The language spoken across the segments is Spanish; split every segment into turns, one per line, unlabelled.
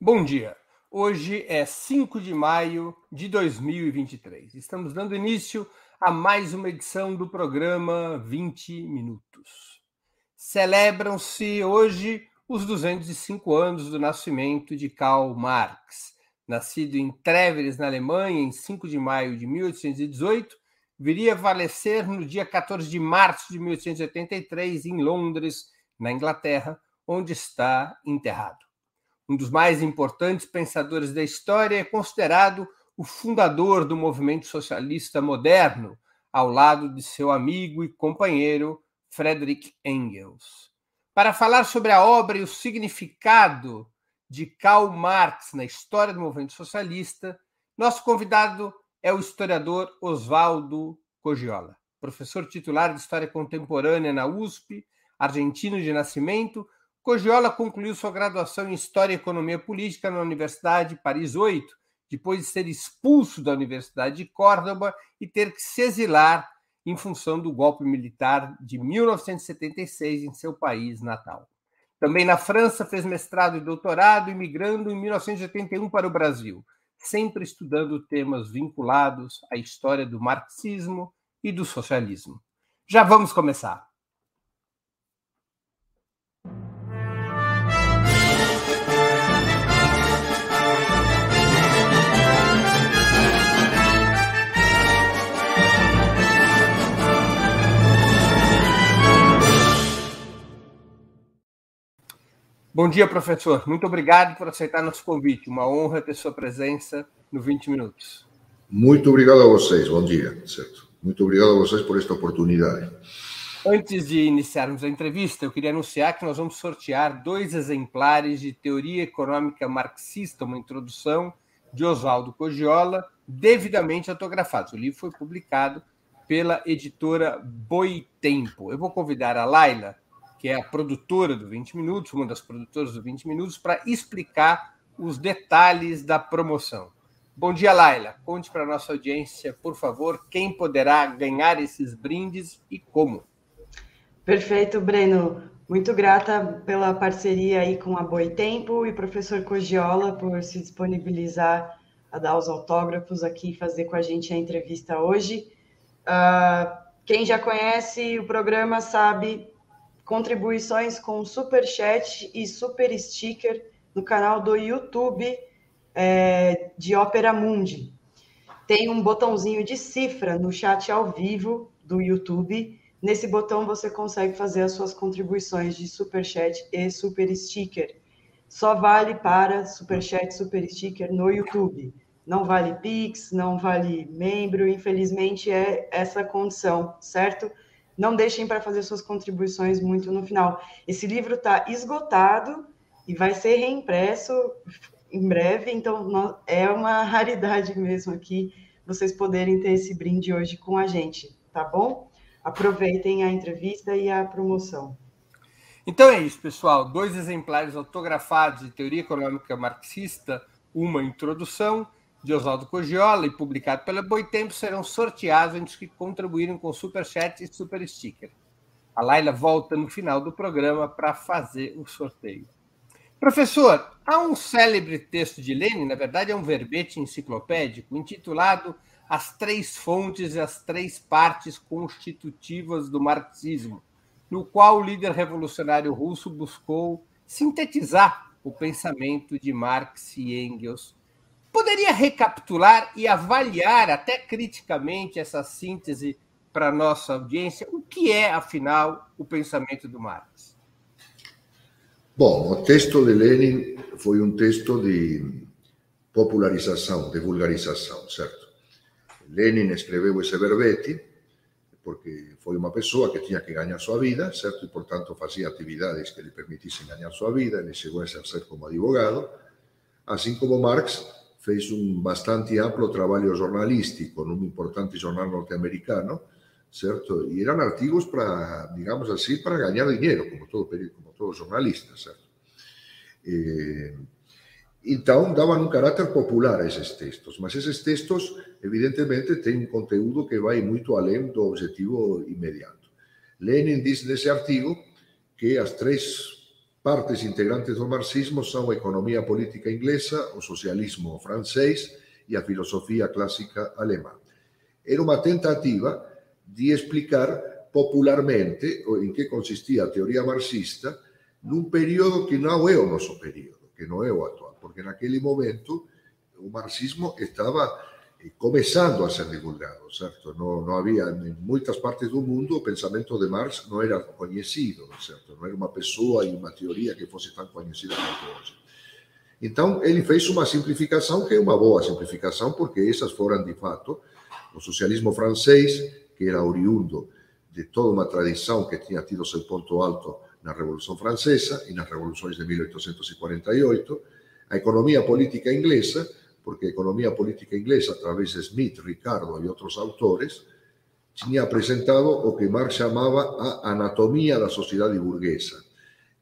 Bom dia. Hoje é 5 de maio de 2023. Estamos dando início a mais uma edição do programa 20 Minutos. Celebram-se hoje os 205 anos do nascimento de Karl Marx. Nascido em Treveres, na Alemanha, em 5 de maio de 1818, viria a falecer no dia 14 de março de 1883 em Londres, na Inglaterra, onde está enterrado um dos mais importantes pensadores da história, é considerado o fundador do movimento socialista moderno, ao lado de seu amigo e companheiro Friedrich Engels. Para falar sobre a obra e o significado de Karl Marx na história do movimento socialista, nosso convidado é o historiador Oswaldo Cogiola, professor titular de História Contemporânea na USP, argentino de nascimento, Cogiola concluiu sua graduação em História e Economia Política na Universidade Paris 8, depois de ser expulso da Universidade de Córdoba e ter que se exilar em função do golpe militar de 1976 em seu país natal. Também na França fez mestrado e doutorado, imigrando em 1981 para o Brasil, sempre estudando temas vinculados à história do marxismo e do socialismo. Já vamos começar. Bom dia, professor. Muito obrigado por aceitar nosso convite. Uma honra ter sua presença no 20 Minutos.
Muito obrigado a vocês. Bom dia. Certo. Muito obrigado a vocês por esta oportunidade.
Antes de iniciarmos a entrevista, eu queria anunciar que nós vamos sortear dois exemplares de Teoria Econômica Marxista, uma introdução de Oswaldo Cogiola, devidamente autografados. O livro foi publicado pela editora Boitempo. Eu vou convidar a Laila que é a produtora do 20 Minutos, uma das produtoras do 20 Minutos, para explicar os detalhes da promoção. Bom dia, Laila. Conte para a nossa audiência, por favor, quem poderá ganhar esses brindes e como.
Perfeito, Breno. Muito grata pela parceria aí com a Boitempo e professor Cogiola por se disponibilizar a dar os autógrafos aqui e fazer com a gente a entrevista hoje. Uh, quem já conhece o programa sabe contribuições com super chat e super sticker no canal do YouTube é, de Ópera Mundi. Tem um botãozinho de cifra no chat ao vivo do YouTube. Nesse botão você consegue fazer as suas contribuições de super chat e super sticker. Só vale para super chat, super sticker no YouTube. Não vale Pix, não vale membro, infelizmente é essa condição, certo? Não deixem para fazer suas contribuições muito no final. Esse livro está esgotado e vai ser reimpresso em breve, então é uma raridade mesmo aqui vocês poderem ter esse brinde hoje com a gente, tá bom? Aproveitem a entrevista e a promoção.
Então é isso, pessoal. Dois exemplares autografados de Teoria Econômica Marxista, uma introdução de Oswaldo Cogiola e publicado pela Boitempo serão sorteados entre os que contribuíram com Super Chat e Super Sticker. A Laila volta no final do programa para fazer o sorteio. Professor, há um célebre texto de Lenin, na verdade é um verbete enciclopédico, intitulado As Três Fontes e as Três Partes Constitutivas do Marxismo, no qual o líder revolucionário russo buscou sintetizar o pensamento de Marx e Engels Poderia recapitular e avaliar até criticamente essa síntese para a nossa audiência? O que é, afinal, o pensamento do Marx?
Bom, o texto de Lenin foi um texto de popularização, de vulgarização, certo? Lenin escreveu esse verbete porque foi uma pessoa que tinha que ganhar sua vida, certo? E, portanto, fazia atividades que lhe permitissem ganhar sua vida, ele chegou a exercer como advogado, assim como Marx fez un bastante amplo traballo jornalístico nun importante jornal norteamericano, certo? E eran artigos para, digamos así, para gañar dinheiro, como todo como todo jornalista, certo? Eh, então, daban un carácter popular a eses textos, mas eses textos, evidentemente, ten un conteúdo que vai moito além do objetivo inmediato. Lenin diz nese artigo que as tres partes integrantes do marxismo são a política inglesa, o socialismo francês e a filosofia clássica alemã. Era uma tentativa de explicar popularmente em que consistia a teoria marxista num período que não é o nosso período, que não é o atual, porque naquele momento o marxismo estava começando a ser divulgado, certo? Não, não havia, em muitas partes do mundo, o pensamento de Marx não era conhecido, certo? Não era uma pessoa e uma teoria que fosse tão conhecida quanto hoje. Então, ele fez uma simplificação que é uma boa simplificação, porque essas foram, de fato, o socialismo francês, que era oriundo de toda uma tradição que tinha tido seu ponto alto na Revolução Francesa e nas revoluções de 1848, a economia política inglesa, porque a economia política inglesa, através de Smith, Ricardo e outros autores, tinha apresentado o que Marx chamava a anatomia da sociedade burguesa.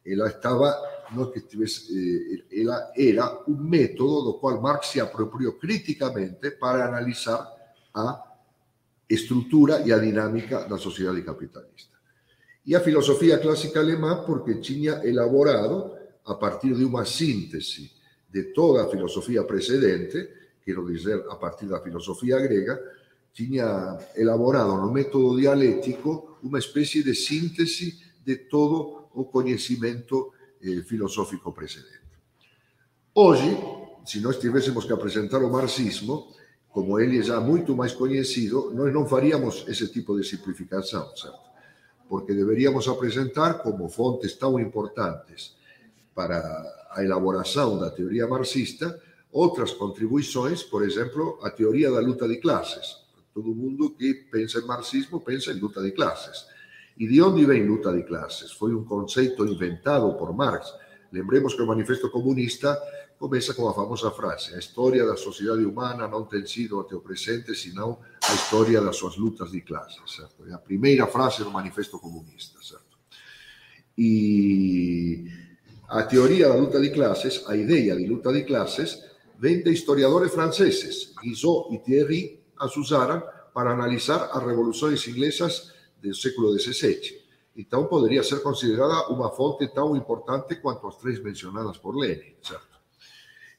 Ela estava no que tivesse, eh, era un método do cual Marx se apropiou críticamente para analizar a estrutura e a dinámica da sociedade capitalista. E a filosofía clásica alemá porque tiña elaborado a partir de unha síntese de toda filosofía precedente, quero dizer, a partir da filosofía grega, tiña elaborado no método dialéctico unha especie de síntese de todo o coñecimento eh, filosófico precedente. Hoje, se nós tivéssemos que apresentar o marxismo, como ele é já muito mais conhecido, não faríamos esse tipo de simplificação, certo? Porque deveríamos apresentar como fontes tão importantes para a elaboração da teoria marxista outras contribuições, por exemplo, a teoria da luta de classes. Todo mundo que pensa em marxismo pensa em luta de classes. E de onde vem luta de classes? Foi um conceito inventado por Marx. Lembremos que o Manifesto Comunista começa com a famosa frase: a história da sociedade humana não tem sido até o presente, senão a história das suas lutas de classes. Certo? É a frase do Manifesto Comunista. Certo? E a teoria da luta de classes, a ideia de luta de classes, vem de historiadores franceses. Guizot e Thierry as usaram para analisar as revoluções inglesas do século XVII. Então, poderia ser considerada uma fonte tão importante quanto as três mencionadas por Lenin, certo?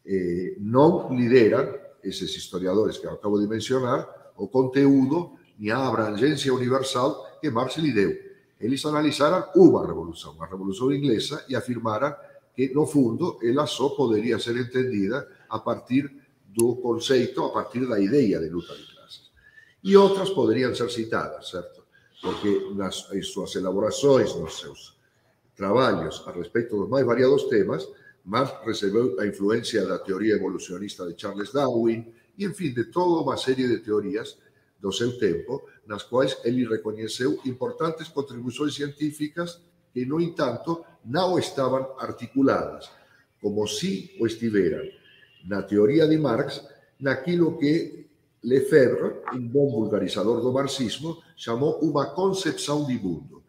Eh, não lideram, esses historiadores que acabo de mencionar, o conteúdo nem a abrangência universal que Marx lhe deu. Eles analisaram uma revolução, a Revolução Inglesa, e afirmaram que, no fundo, ela só poderia ser entendida a partir do conceito, a partir da ideia de luta de classes. E outras poderiam ser citadas, certo? porque nas, em suas elaborações, nos seus trabalhos a respeito dos mais variados temas, Marx recebeu a influência da teoria evolucionista de Charles Darwin e, enfim, de toda uma série de teorias do seu tempo, nas quais ele reconheceu importantes contribuições científicas que, no entanto, não estavam articuladas, como se o estiveram na teoria de Marx, naquilo que Lefebvre, un bom vulgarizador do marxismo, chamou unha concepção de mundo.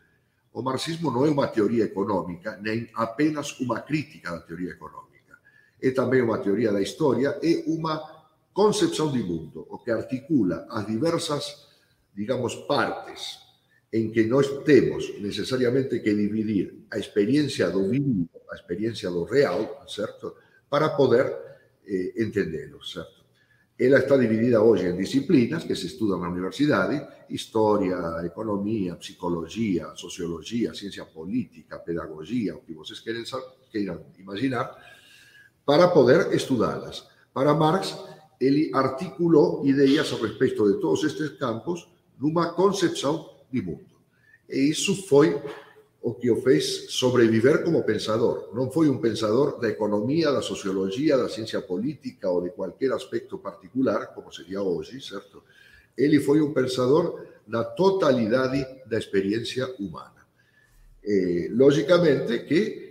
O marxismo non é unha teoría económica, nem apenas unha crítica da teoría económica. É tamén unha teoría da historia e unha concepción de mundo, o que articula as diversas, digamos, partes en que nós temos necesariamente que dividir a experiencia do vivido, a experiencia do real, certo? Para poder eh? Ela está dividida hoje em disciplinas que se estudam na universidade: história, economia, psicologia, sociologia, ciência política, pedagogia, o que vocês queiram, queiram imaginar, para poder estudá-las. Para Marx, ele articulou ideias a respeito de todos estes campos numa concepção de mundo. E isso foi o que o fez sobreviver como pensador. Non foi un pensador da economía, da sociologia, da ciencia política ou de cualquier aspecto particular, como sería hoxe, certo? Ele foi un pensador da totalidade da experiencia humana. Eh, lógicamente que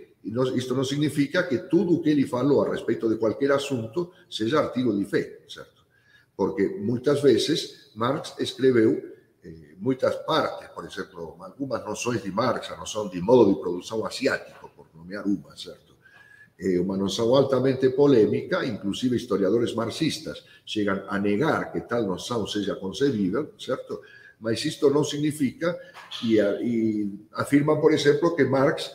isto non significa que tudo o que ele falou a respeito de cualquier asunto seja artigo de fe, certo? Porque moitas veces Marx escreveu eh, partes, por exemplo, algunhas noções de Marx, a noção de modo de produção asiático, por nomear uma, certo? É uma noção altamente polêmica, inclusive historiadores marxistas chegam a negar que tal noção seja concebível, certo? Mas isto não significa, e, e afirman, por exemplo, que Marx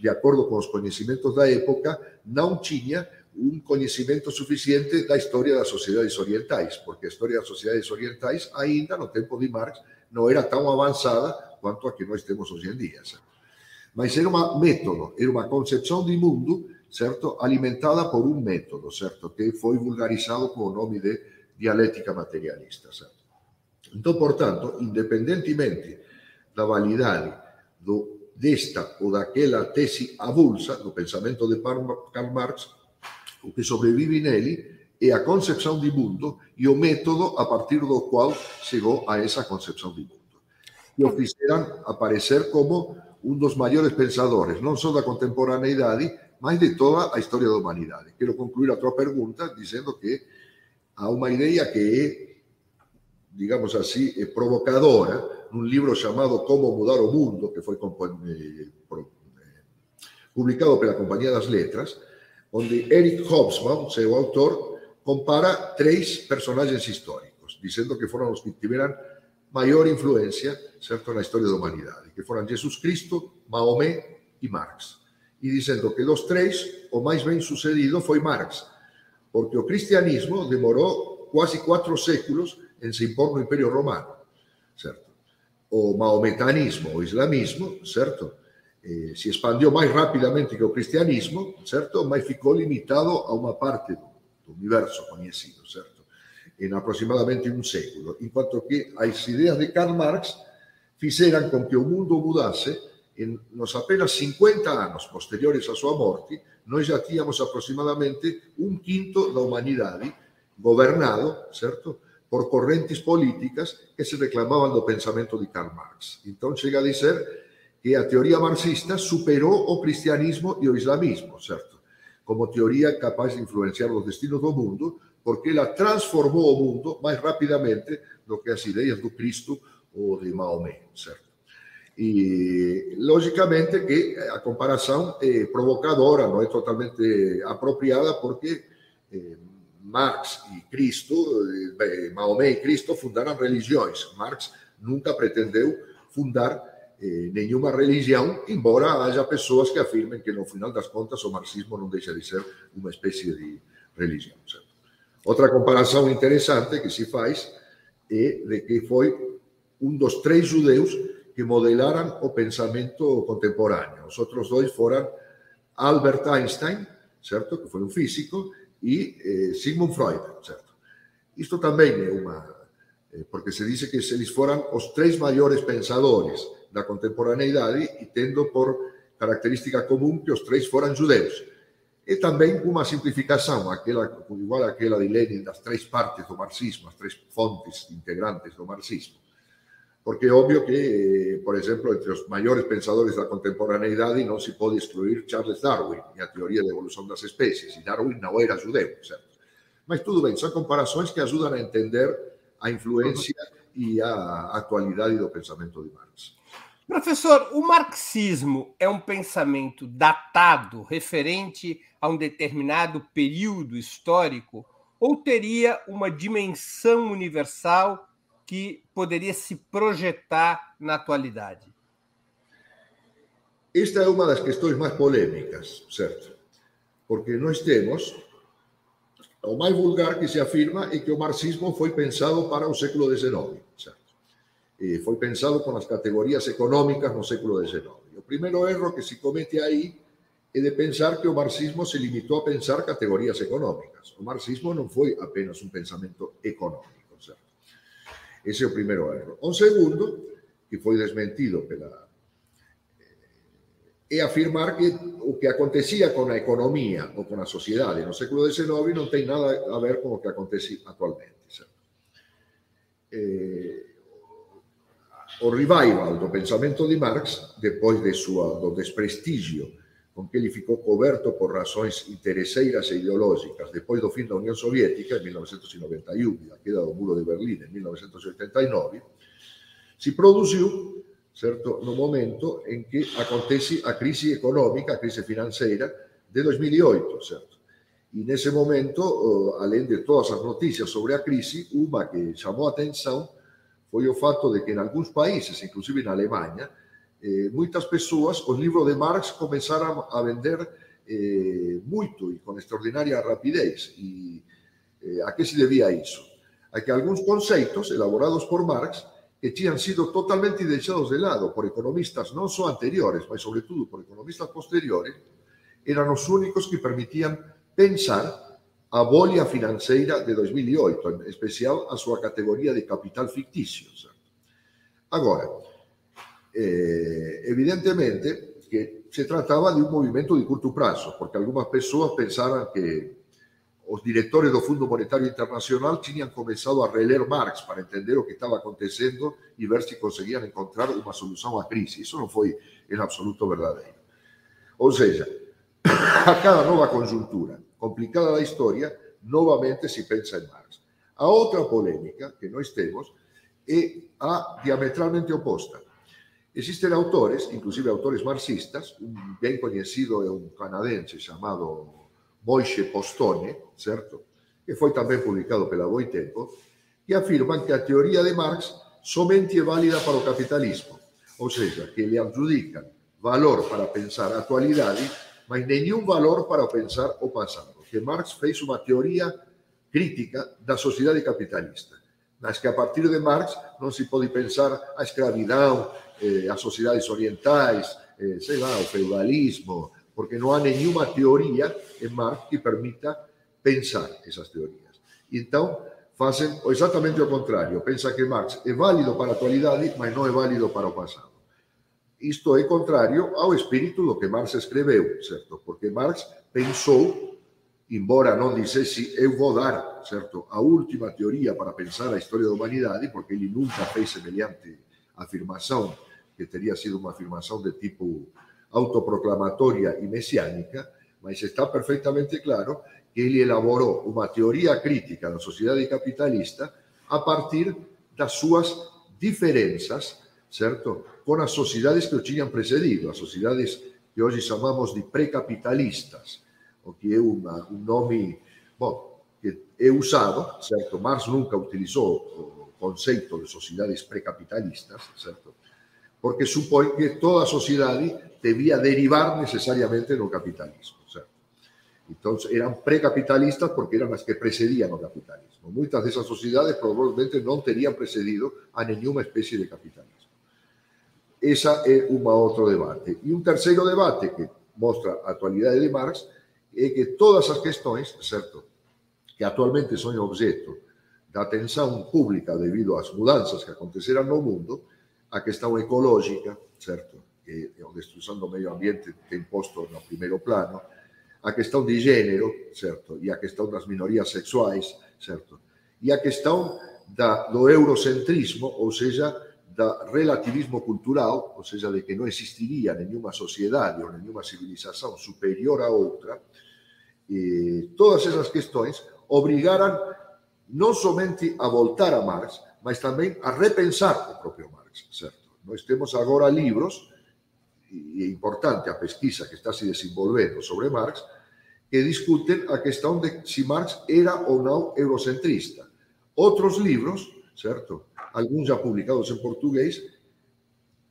de acordo com os conhecimentos da época, não tinha um conhecimento suficiente da história das sociedades orientais, porque a história das sociedades orientais, ainda no tempo de Marx, não era tão avançada quanto a que nós temos hoje em dia. Certo? Mas era um método, era uma concepção de mundo, certo, alimentada por um método, certo, que foi vulgarizado com o nome de dialética materialista, certo. Então, portanto, independentemente da validade do, desta ou daquela tese avulsa do pensamento de Karl Marx, que sobrevive nele é a concepção de mundo e o método a partir do qual chegou a essa concepção de mundo. E o fizeram aparecer como um dos maiores pensadores, não só da contemporaneidade, mas de toda a história da humanidade. Quero concluir a tua pergunta dizendo que há uma ideia que é, digamos assim, é provocadora, num livro chamado Como Mudar o Mundo, que foi eh, publicado pela Companhia das Letras, onde Eric Hobsbawm, seu autor, compara três personagens históricos, dizendo que foram os que tiveram maior influência certo, na história da humanidade, que foram Jesus Cristo, Maomé e Marx. E dizendo que dos três, o mais bem sucedido foi Marx, porque o cristianismo demorou quase quatro séculos em se impor no Império Romano, certo? O maometanismo, o islamismo, certo? Eh, se expandiu mais rapidamente que o cristianismo, certo? Mas ficou limitado a uma parte do, do universo conhecido, certo? Em aproximadamente um século, enquanto que as ideias de Karl Marx fizeram com que o mundo mudasse em nos apenas 50 anos posteriores à sua morte, nós já tínhamos aproximadamente um quinto da humanidade governado, certo? Por correntes políticas que se reclamavam do pensamento de Karl Marx. Então chega a dizer que a teoria marxista superou o cristianismo e o islamismo, certo? Como teoria capaz de influenciar os destinos do mundo, porque ela transformou o mundo mais rapidamente do que as ideias do Cristo ou de Maomé, certo? E, logicamente, que a comparação é provocadora, não é totalmente apropriada, porque eh, Marx e Cristo, eh, Maomé e Cristo fundaram religiões. Marx nunca pretendeu fundar eh, nenhuma religião, embora haja pessoas que afirmem que, no final das contas, o marxismo não deixa de ser uma espécie de religião. Certo? Outra comparação interessante que se faz é de que foi um dos três judeus que modelaram o pensamento contemporâneo. Os outros dois foram Albert Einstein, certo, que foi um físico, e eh, Sigmund Freud, certo. Isto também é uma, eh, porque se diz que eles foram os três maiores pensadores da contemporaneidade e tendo por característica comum que os três foram judeus. E também uma simplificação, aquela, igual àquela de Lenin, das três partes do marxismo, as três fontes integrantes do marxismo. Porque é óbvio que, por exemplo, entre os maiores pensadores da contemporaneidade não se pode excluir Charles Darwin e a teoria da evolução das espécies. E Darwin não era judeu, certo? Mas tudo bem, são comparações que ajudam a entender a influência e a atualidade do pensamento de Marx.
Professor, o marxismo é um pensamento datado, referente a um determinado período histórico, ou teria uma dimensão universal que poderia se projetar na atualidade?
Esta é uma das questões mais polêmicas, certo? Porque nós temos o mais vulgar que se afirma é que o marxismo foi pensado para o século XIX, certo? eh, foi pensado com as categorias econômicas no século XIX. O primeiro erro que se comete aí é de pensar que o marxismo se limitou a pensar categorias econômicas. O marxismo não foi apenas um pensamento econômico, certo? Esse é o primeiro erro. O segundo, que foi desmentido pela é afirmar que o que acontecia com a economia ou com a sociedade no século XIX não tem nada a ver com o que acontece atualmente. Certo? Eh, o revival do pensamento de Marx, depois de sua, do desprestígio com que ele ficou coberto por razões interesseiras e ideológicas depois do fim da União Soviética, em 1991, e a queda do Muro de Berlim, em 1989, se produziu, certo no momento em que acontece a crise económica, a crise financeira de 2008, certo. E nesse momento, eh, além de todas as notícias sobre a crise, uma que chamou atenção foi o fato de que em alguns países, inclusive na Alemanha, eh, pessoas os livros de Marx começaram a vender eh, e com extraordinária rapidez. E eh, a que se devia isso? A que alguns conceitos elaborados por Marx que tinham sido totalmente deixados de lado por economistas non só anteriores, mas sobretudo por economistas posteriores, eran os únicos que permitían pensar a bolha financeira de 2008, en especial a súa categoría de capital ficticio. Certo? Agora, eh, evidentemente que se trataba de un movimento de curto prazo, porque algunhas persoas pensaran que os directores do Fundo Monetario Internacional tinham começado a reler Marx para entender o que estava acontecendo e ver se conseguiam encontrar uma solução à crise. Isso não foi em absoluto verdadeiro. Ou seja, a cada nova conjuntura complicada da história, novamente se pensa em Marx. A outra polêmica que nós temos é a diametralmente oposta. Existem autores, inclusive autores marxistas, um bem conhecido é um canadense chamado Moishe Postone, certo? que foi também publicado pela Boitempo, que afirman que a teoria de Marx somente é válida para o capitalismo, ou seja, que lhe adjudicam valor para pensar a atualidade, mas nenhum valor para pensar o passado. Que Marx fez uma teoria crítica da sociedade capitalista, mas que a partir de Marx não se pode pensar a escravidão, eh, as sociedades orientais, eh, sei lá, o feudalismo, porque no hay ninguna teoría en Marx que permita pensar esas teorías. Entonces, hacen exactamente lo contrario. Pensa que Marx es válido para la actualidad, pero no es válido para el pasado. Esto es contrario al espíritu lo que Marx escribió, ¿cierto? Porque Marx pensó, embora no dissesse eu vou dar, certo, a última teoría para pensar la historia de la humanidad, porque él nunca fez semelhante afirmación, que teria sido una afirmación de tipo autoproclamatoria y mesiánica, mas está perfectamente claro que él elaboró una teoría crítica la sociedad capitalista a partir de sus diferencias, ¿cierto?, con las sociedades que lo tinham precedido, las sociedades que hoy llamamos de precapitalistas, o que es un nombre que he usado, ¿cierto?, Marx nunca utilizó el concepto de sociedades precapitalistas, ¿cierto?, porque supone que toda sociedad debía derivar necesariamente en el capitalismo. Entonces, eran precapitalistas porque eran las que precedían el capitalismo. Muchas de esas sociedades probablemente no tenían precedido a ninguna especie de capitalismo. Esa es un otro debate. Y un tercer debate que muestra la actualidad de Marx es que todas esas cuestiones, ¿cierto? que actualmente son objeto de atención pública debido a las mudanzas que acontecerán en el mundo, a cuestión ecológica, ¿cierto? que a destruição do meio ambiente tem posto no primeiro plano, a questão de gênero, certo? E a questão das minorias sexuais, certo? E a questão da, do eurocentrismo, ou seja, da relativismo cultural, ou seja, de que não existiria nenhuma sociedade ou nenhuma civilização superior a outra, e todas essas questões obrigaram não somente a voltar a Marx, mas também a repensar o próprio Marx, certo? Nós temos agora livros e importante a pesquisa que está se desenvolvendo sobre Marx, que discuten a questão de se Marx era ou não eurocentrista. Outros livros, certo? Alguns já publicados em português,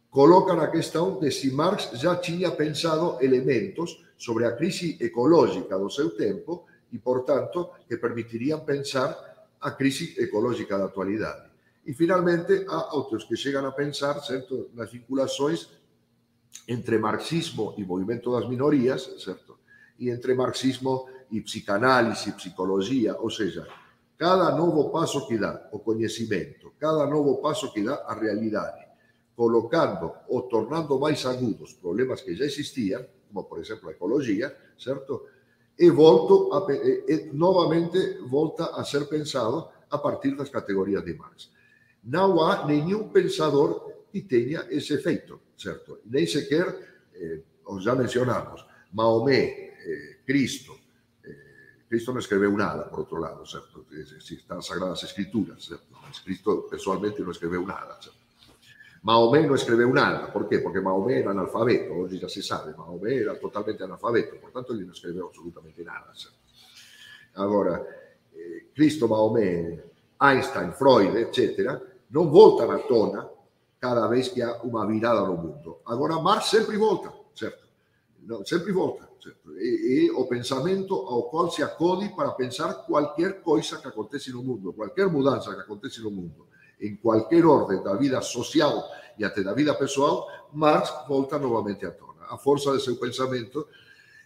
colocam a questão de se Marx já tinha pensado elementos sobre a crise ecológica do seu tempo e, portanto, que permitiriam pensar a crise ecológica da atualidade. E, finalmente, há outros que chegam a pensar certo, nas vinculações entre marxismo y movimiento de las minorías, ¿cierto? Y entre marxismo y psicanálisis, psicología, o sea, cada nuevo paso que dá o conhecimento, cada nuevo paso que dá a realidade, colocando o tornando más agudos problemas que ya existían, como por ejemplo la ecología, ¿cierto? E volto a, e, volta a ser pensado a partir de las categorías de Marx. No hay ningún pensador que tenga ese efecto certo? Nem sequer, eh, já mencionamos, Maomé, eh, Cristo, eh, Cristo não escreveu nada, por outro lado, certo? Estão as Sagradas Escrituras, certo? Mas Cristo pessoalmente não escreveu nada, certo? Maomé não escreveu nada, por quê? Porque Maomé era analfabeto, hoje já se sabe, Maomé era totalmente analfabeto, portanto ele não escreveu absolutamente nada? Agora, eh, Cristo, Maomé, Einstein, Freud, etc., non voltan a tona cada vez que há uma virada no mundo. Agora, Marx sempre volta, certo? Não, sempre volta, certo? É, é o pensamento ao qual se acode para pensar qualquer coisa que acontece no mundo, qualquer mudança que acontece no mundo, em qualquer ordem da vida social e até da vida pessoal, Marx volta novamente à tona. A força de seu pensamento,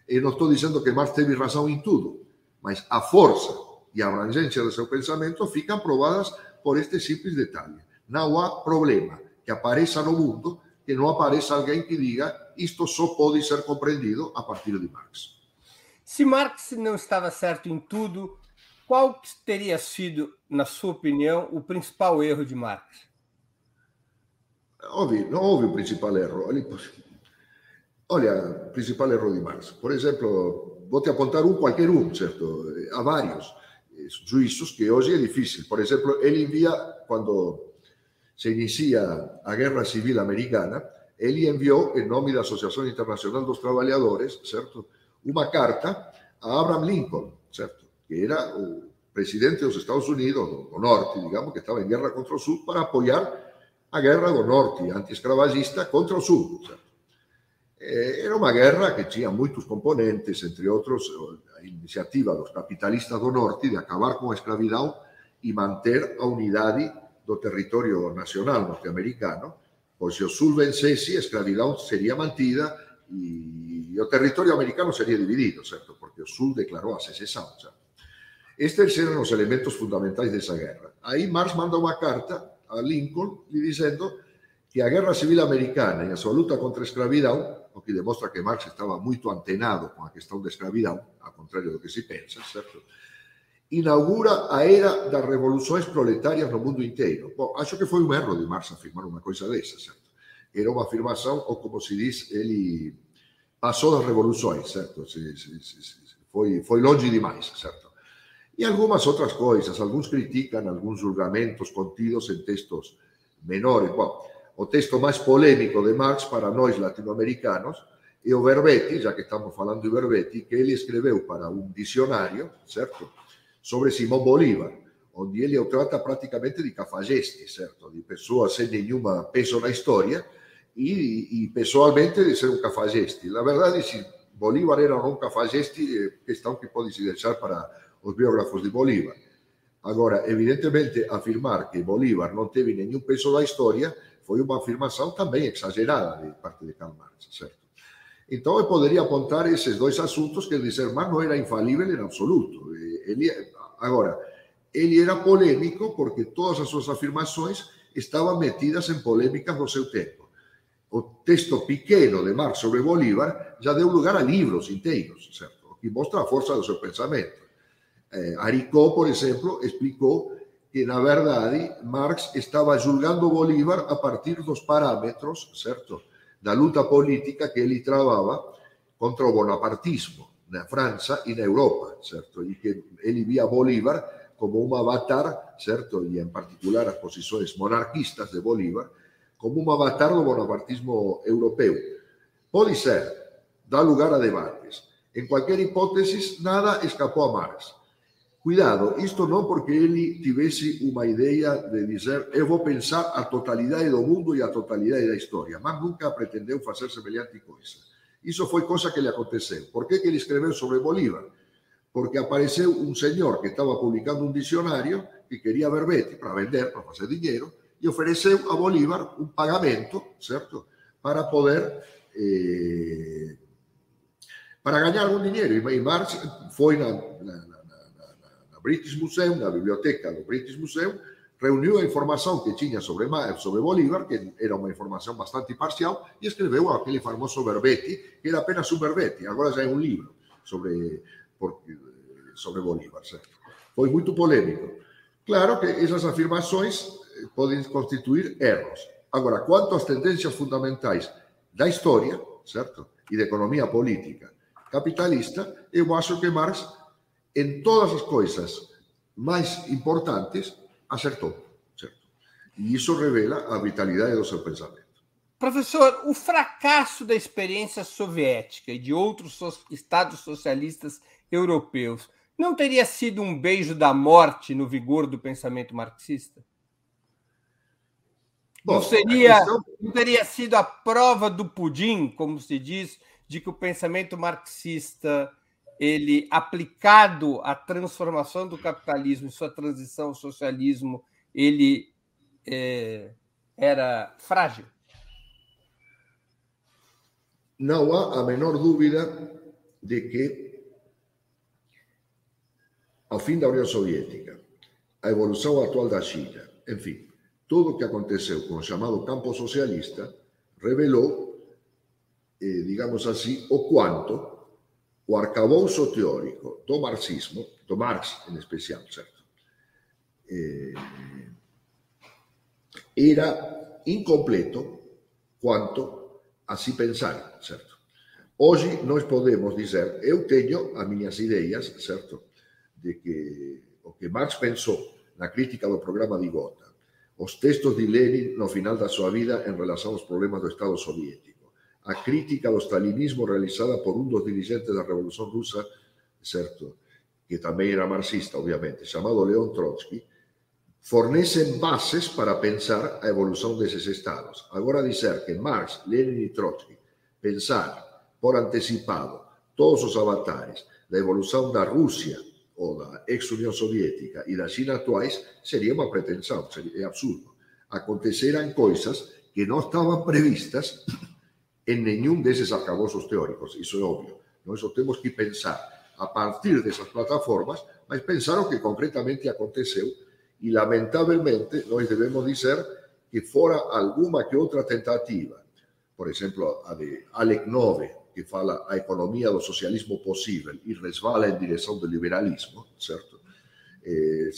e não estou dizendo que Marx teve razão em tudo, mas a força e a abrangência do seu pensamento ficam provadas por este simples detalhe. Não há problema que apareça no mundo que não apareça alguém que diga isto só pode ser compreendido a partir de Marx.
Se Marx não estava certo em tudo, qual teria sido, na sua opinião, o principal erro de Marx?
Óbvio, não houve o principal erro. Olha, o principal erro de Marx. Por exemplo, vou te apontar um, qualquer um, certo? Há vários juízos que hoje é difícil. Por exemplo, ele envia, quando se inicia a Guerra Civil Americana, ele enviou, em nome da Associação Internacional dos Trabalhadores, certo? Uma carta a Abraham Lincoln, certo? Que era o presidente dos Estados Unidos, do norte, digamos, que estava em guerra contra o sul, para apoiar a guerra do norte, anti-escravagista, contra o sul, certo? Era uma guerra que tinha muitos componentes, entre outros, a iniciativa dos capitalistas do norte de acabar com a escravidão e manter a unidade do territorio nacional norteamericano, pois se o sul vencesse, a escravidão seria mantida e o territorio americano sería dividido, certo? Porque o sul declarou a secessão, certo? Estes eram os elementos fundamentais dessa guerra. Aí Marx manda uma carta a Lincoln lhe dizendo que a guerra civil americana e a sua luta contra a escravidão, o que demostra que Marx estava muito antenado com a questão da escravidão, ao contrário do que se pensa, certo? inaugura a era das revoluções proletárias no mundo inteiro. Bom, acho que foi um erro de Marx afirmar uma coisa dessa, certo? Era uma afirmação, ou como se diz, ele passou das revoluções, certo? Foi, foi longe demais, certo? E algumas outras coisas, alguns criticam alguns julgamentos contidos em textos menores. Bom, o texto mais polêmico de Marx para nós latino-americanos é o Verbetti, já que estamos falando de Verbetti, que ele escreveu para um dicionário, certo? sobre Simão Bolívar, onde ele o trata praticamente de cafajeste, certo? De pessoa sem nenhuma peso na história e, e pessoalmente de ser um cafajeste. Na verdade, se Bolívar era não cafajeste, é questão que pode se deixar para os biógrafos de Bolívar. Agora, evidentemente, afirmar que Bolívar não teve nenhum peso na história foi uma afirmação também exagerada de parte de Karl Marx, certo? Então, eu poderia apontar esses dois assuntos que dizer Marx não era infalível em absoluto. Ele, agora, ele era polêmico porque todas as suas afirmações estavam metidas em polêmicas do seu tempo. O texto pequeno de Marx sobre Bolívar já deu lugar a livros inteiros, certo? Que mostra a força do seu pensamento. Eh, Aricó, por exemplo, explicou na verdade, Marx estava julgando Bolívar a partir dos parâmetros, certo? da luta política que ele travava contra o bonapartismo na França e na Europa, certo? E que ele via Bolívar como um avatar, certo? E em particular as posições monarquistas de Bolívar como um avatar do bonapartismo europeu. Pode ser, dá lugar a debates. Em qualquer hipótese, nada escapou a Marx. Cuidado, isto não porque ele tivesse uma ideia de dizer eu vou pensar a totalidade do mundo e a totalidade da história, mas nunca pretendeu fazer semelhante coisa. Isso foi coisa que lhe aconteceu. Por que, que ele escreveu sobre Bolívar? Porque apareceu um senhor que estava publicando um dicionário que queria verbete para vender, para fazer dinheiro, e ofereceu a Bolívar um pagamento, certo? Para poder eh, para ganhar algum dinheiro. E Marx foi na British Museum, na biblioteca do British Museum, reuniu a informação que tinha sobre, sobre Bolívar, que era uma informação bastante parcial, e escreveu aquele famoso verbete, que era apenas um verbete, agora já é um livro sobre, sobre Bolívar. Certo? Foi muito polêmico. Claro que essas afirmações eh, podem constituir erros. Agora, quanto às tendências fundamentais da história, certo? E da economia política capitalista, eu acho que Marx en todas as coisas mais importantes, acertou. Certo? E isso revela a vitalidade do seu pensamento.
Professor, o fracasso da experiência soviética e de outros estados socialistas europeus não teria sido um beijo da morte no vigor do pensamento marxista? Bom, não seria, questão... não teria sido a prova do pudim, como se diz, de que o pensamento marxista ele aplicado à transformação do capitalismo e sua transição ao socialismo, ele é, era frágil?
Não há a menor dúvida de que, ao fim da União Soviética, a evolução atual da China, enfim, tudo o que aconteceu com o chamado campo socialista revelou, eh, digamos assim, o quanto o arcabouço teórico do marxismo, do Marx em especial, certo? Eh, era incompleto quanto a se pensar, certo? Hoje nós podemos dizer, eu tenho as minhas ideias, certo? De que o que Marx pensou na crítica do programa de Gotha, os textos de Lenin no final da sua vida em relação aos problemas do Estado soviético, a crítica do stalinismo realizada por um dos dirigentes da Revolução Russa, certo? Que também era marxista, obviamente, chamado Leon Trotsky, fornecem bases para pensar a evolução desses estados. Agora, dizer que Marx, Lenin e Trotsky pensaram por antecipado todos os avatares da evolução da Rússia ou da ex-União Soviética e da China atuais seria uma pretensão, seria, é absurdo. Aconteceram coisas que não estavam previstas em nenhum desses arcabouços teóricos, isso é óbvio. Nós só temos que pensar a partir dessas plataformas, mas pensar que concretamente aconteceu e, lamentavelmente, nós devemos dizer que fora alguma que outra tentativa, por exemplo, a de Alec Nove, que fala a economia do socialismo possível e resvala em direção do liberalismo, certo? É,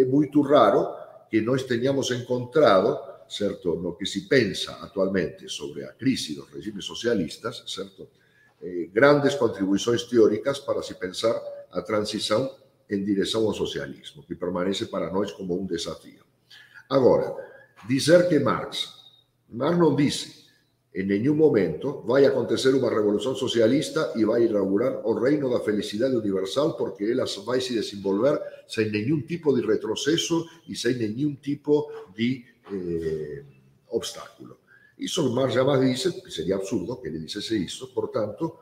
é muito raro que nós tenhamos encontrado, certo, no que se pensa atualmente sobre a crise dos regimes socialistas, certo, eh, grandes contribuições teóricas para se pensar a transição em direção ao socialismo, que permanece para nós como um desafio. Agora, dizer que Marx, Marx não disse en nenhum momento vai acontecer uma revolução socialista e vai inaugurar o reino da felicidade universal porque ela vai se desenvolver sem nenhum tipo de retrocesso e sem nenhum tipo de eh, obstáculo. Isso Marx jamais disse, que seria absurdo que ele dissesse isso, portanto,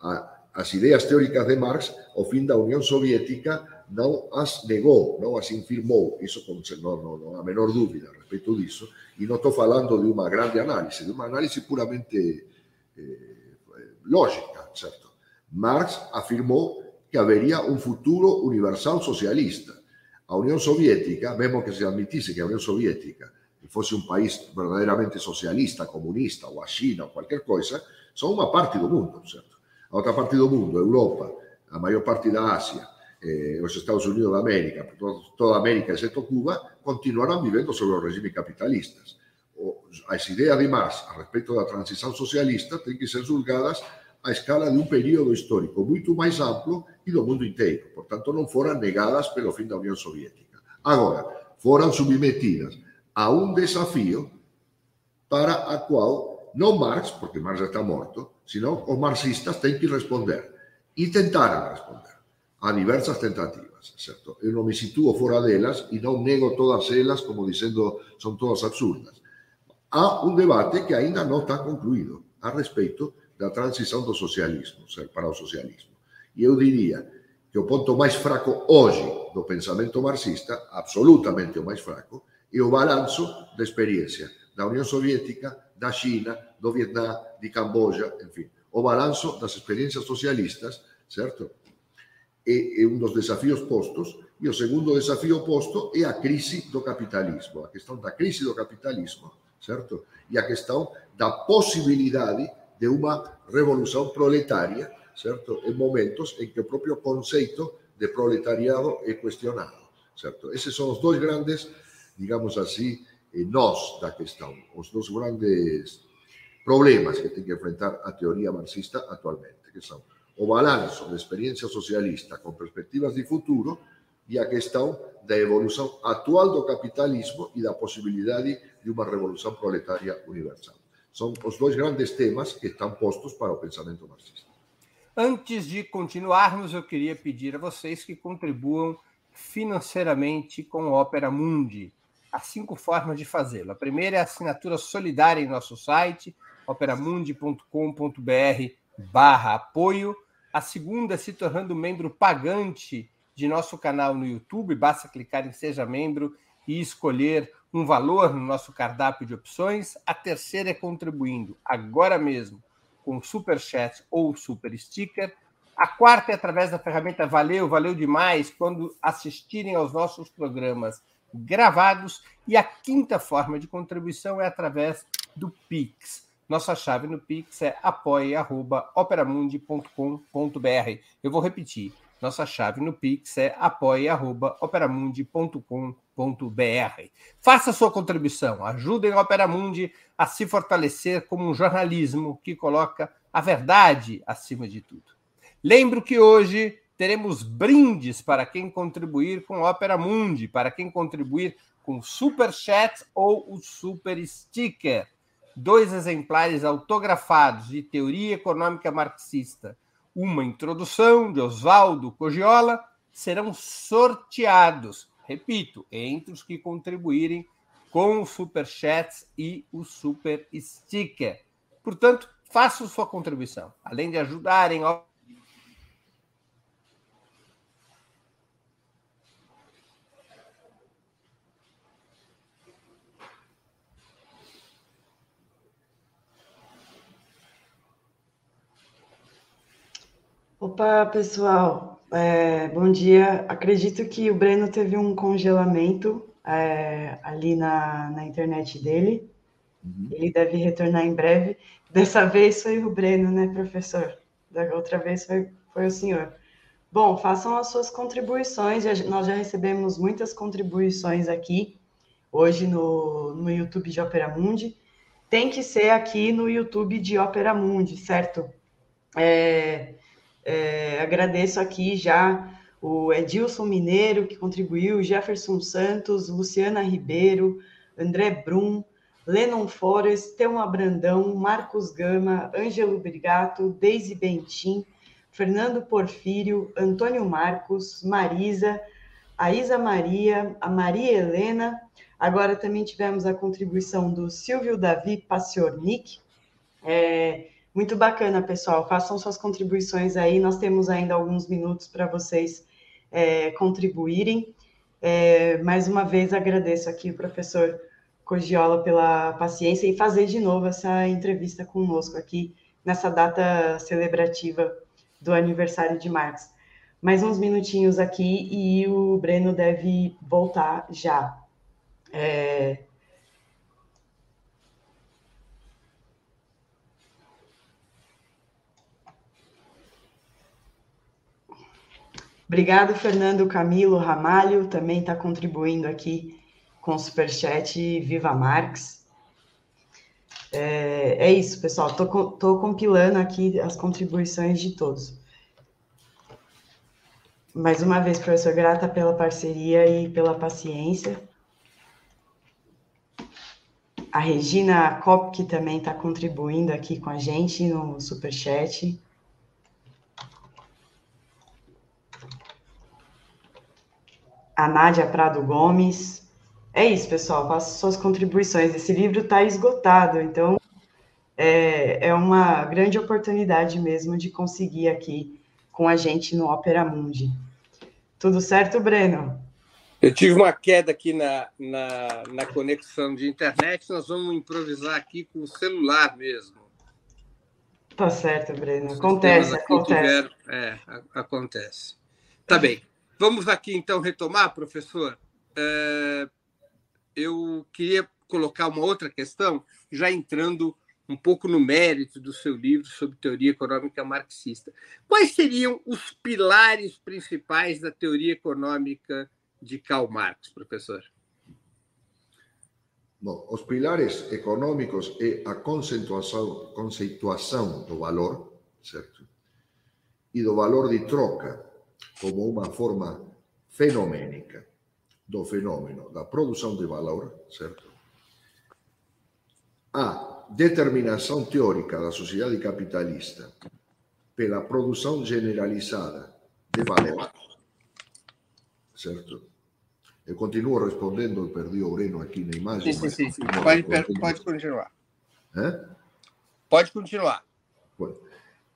a, as ideias teóricas de Marx, o fim da União Soviética não as negou, não as infirmou, isso não, não, não há a menor dúvida a respeito disso, e não estou falando de uma grande análise, de uma análise puramente eh, lógica, certo? Marx afirmou que haveria um futuro universal socialista. A União Soviética, mesmo que se admitisse que a União Soviética fosse um país verdadeiramente socialista, comunista, ou a China, ou qualquer coisa, são uma parte do mundo, certo? A parte do mundo, Europa, a maior parte da Ásia, eh, Estados Unidos de América, toda América excepto Cuba, continuarán viviendo sobre los regímenes capitalistas. As ideas de Marx a respeito da transição socialista têm que ser julgadas a escala de um período histórico muito mais amplo e do mundo inteiro. Portanto, não foram negadas pelo fim da União Soviética. Agora, foram submetidas a um desafio para a qual não Marx, porque Marx já está morto, senão os marxistas têm que responder. Tentaram responder. a diversas tentativas, certo? Eu non me sitúo fora delas e non nego todas elas como dicendo son todas absurdas. Há un debate que aínda non está concluído a respeito da transición do socialismo, para o socialismo. E eu diría que o ponto máis fraco hoxe do pensamento marxista, absolutamente o máis fraco, é o balanzo de experiencia da Unión Soviética, da China, do Vietnam, de Camboya, en fin, o balanzo das experiencias socialistas, certo? é, é um dos desafios postos, e o segundo desafio posto é a crise do capitalismo, a questão da crise do capitalismo, certo? E a questão da possibilidade de uma revolução proletária, certo? Em momentos em que o próprio conceito de proletariado é questionado, certo? Esses são os dois grandes, digamos assim, nós da questão, os dois grandes problemas que tem que enfrentar a teoria marxista atualmente, que são o balanço da experiência socialista com perspectivas de futuro e a questão da evolução atual do capitalismo e da possibilidade de uma revolução proletária universal. São os dois grandes temas que estão postos para o pensamento marxista.
Antes de continuarmos, eu queria pedir a vocês que contribuam financeiramente com Opera Mundi. Há cinco formas de fazê-lo. A primeira é a assinatura solidária em nosso site, operamundi.com.br barra apoio. A segunda é se tornando membro pagante de nosso canal no YouTube. Basta clicar em Seja Membro e escolher um valor no nosso cardápio de opções. A terceira é contribuindo agora mesmo com Super Chat ou Super Sticker. A quarta é através da ferramenta Valeu, valeu demais quando assistirem aos nossos programas gravados. E a quinta forma de contribuição é através do Pix. Nossa chave no Pix é apoia.operamundi.com.br. Eu vou repetir. Nossa chave no Pix é apoia.operamundi.com.br. Faça sua contribuição, ajudem a Operamundi a se fortalecer como um jornalismo que coloca a verdade acima de tudo. Lembro que hoje teremos brindes para quem contribuir com Opera Mundi, para quem contribuir com Super Chat ou o Super Sticker. Dois exemplares autografados de Teoria Econômica Marxista uma introdução de Oswaldo Cogiola serão sorteados, repito, entre os que contribuírem com o Super Chats e o Super Sticker. Portanto, façam sua contribuição. Além de ajudarem
Opa, pessoal, é, bom dia. Acredito que o Breno teve um congelamento é, ali na, na internet dele. Uhum. Ele deve retornar em breve. Dessa vez foi o Breno, né, professor? Da outra vez foi, foi o senhor. Bom, façam as suas contribuições. Nós já recebemos muitas contribuições aqui hoje no, no YouTube de Opera Mundi. Tem que ser aqui no YouTube de Opera Mundi, certo? É, é, agradeço aqui já o Edilson Mineiro, que contribuiu, Jefferson Santos, Luciana Ribeiro, André Brum, Lennon Forest, Thelma Brandão, Marcos Gama, Ângelo Brigato, Deise Bentim, Fernando Porfírio, Antônio Marcos, Marisa, a Isa Maria, a Maria Helena. Agora também tivemos a contribuição do Silvio Davi Passiornik. É, muito bacana, pessoal. Façam suas contribuições aí. Nós temos ainda alguns minutos para vocês é, contribuírem. É, mais uma vez agradeço aqui o professor Cogiola pela paciência e fazer de novo essa entrevista conosco aqui nessa data celebrativa do aniversário de Marx. Mais uns minutinhos aqui e o Breno deve voltar já. É, Obrigado, Fernando Camilo Ramalho, também está contribuindo aqui com o Superchat Viva Marx. É, é isso, pessoal. Estou compilando aqui as contribuições de todos. Mais uma vez, professor, grata pela parceria e pela paciência. A Regina Kopp, que também está contribuindo aqui com a gente no Superchat. A Nádia Prado Gomes. É isso, pessoal, faça suas contribuições. Esse livro está esgotado, então é, é uma grande oportunidade mesmo de conseguir aqui com a gente no Opera Mundi. Tudo certo, Breno?
Eu tive uma queda aqui na, na, na, conexão de internet, nós vamos improvisar aqui com o celular mesmo.
Tá certo, Breno. Acontece, acontece. Tiver,
é, acontece. Tá bem. Vamos aqui então retomar, professor. É, eu queria colocar uma outra questão, já entrando um pouco no mérito do seu livro sobre teoria econômica marxista. Quais seriam os pilares principais da teoria econômica de Karl Marx, professor?
Bom, os pilares econômicos é a conceituação, conceituação do valor, certo? E do valor de troca como uma forma fenomênica do fenômeno da produção de valor, certo? A determinação teórica da sociedade capitalista pela produção generalizada de valor, certo? Eu continuo respondendo, perdi o Breno aqui na imagem.
Sim, sim, sim. Pode, pode continuar. É? Pode continuar.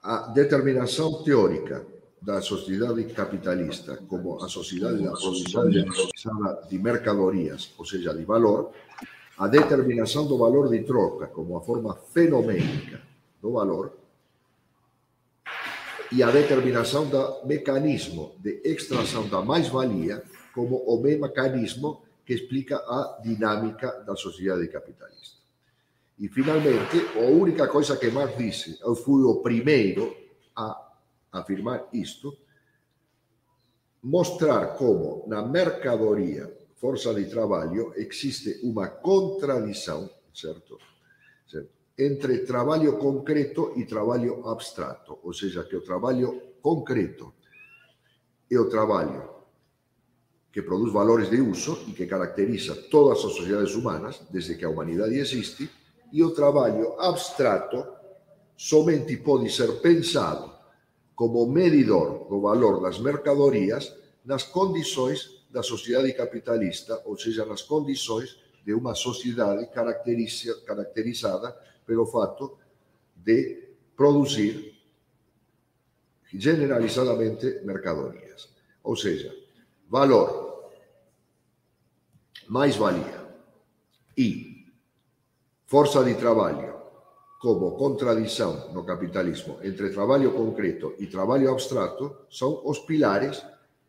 A determinação teórica da sociedade capitalista como a sociedade da produção generalizada de mercadorias, ou seja, de valor, a determinação do valor de troca como a forma fenomênica do valor e a determinação do mecanismo de extração da mais-valia como o mecanismo que explica a dinâmica da sociedade capitalista. E, finalmente, a única coisa que Marx disse, eu fui o primeiro a afirmar isto, mostrar como na mercadoria, força de trabalho, existe uma contradição, certo? certo? Entre trabalho concreto e trabalho abstrato, ou seja, que o trabalho concreto é o trabalho que produz valores de uso e que caracteriza todas as sociedades humanas desde que a humanidade existe, e o trabalho abstrato somente pode ser pensado como medidor do valor das mercadorias nas condições da sociedade capitalista, ou seja, nas condições de uma sociedade caracterizada pelo fato de produzir generalizadamente mercadorias. Ou seja, valor, mais-valia e força de trabalho como contradição no capitalismo entre trabalho concreto e trabalho abstrato são os pilares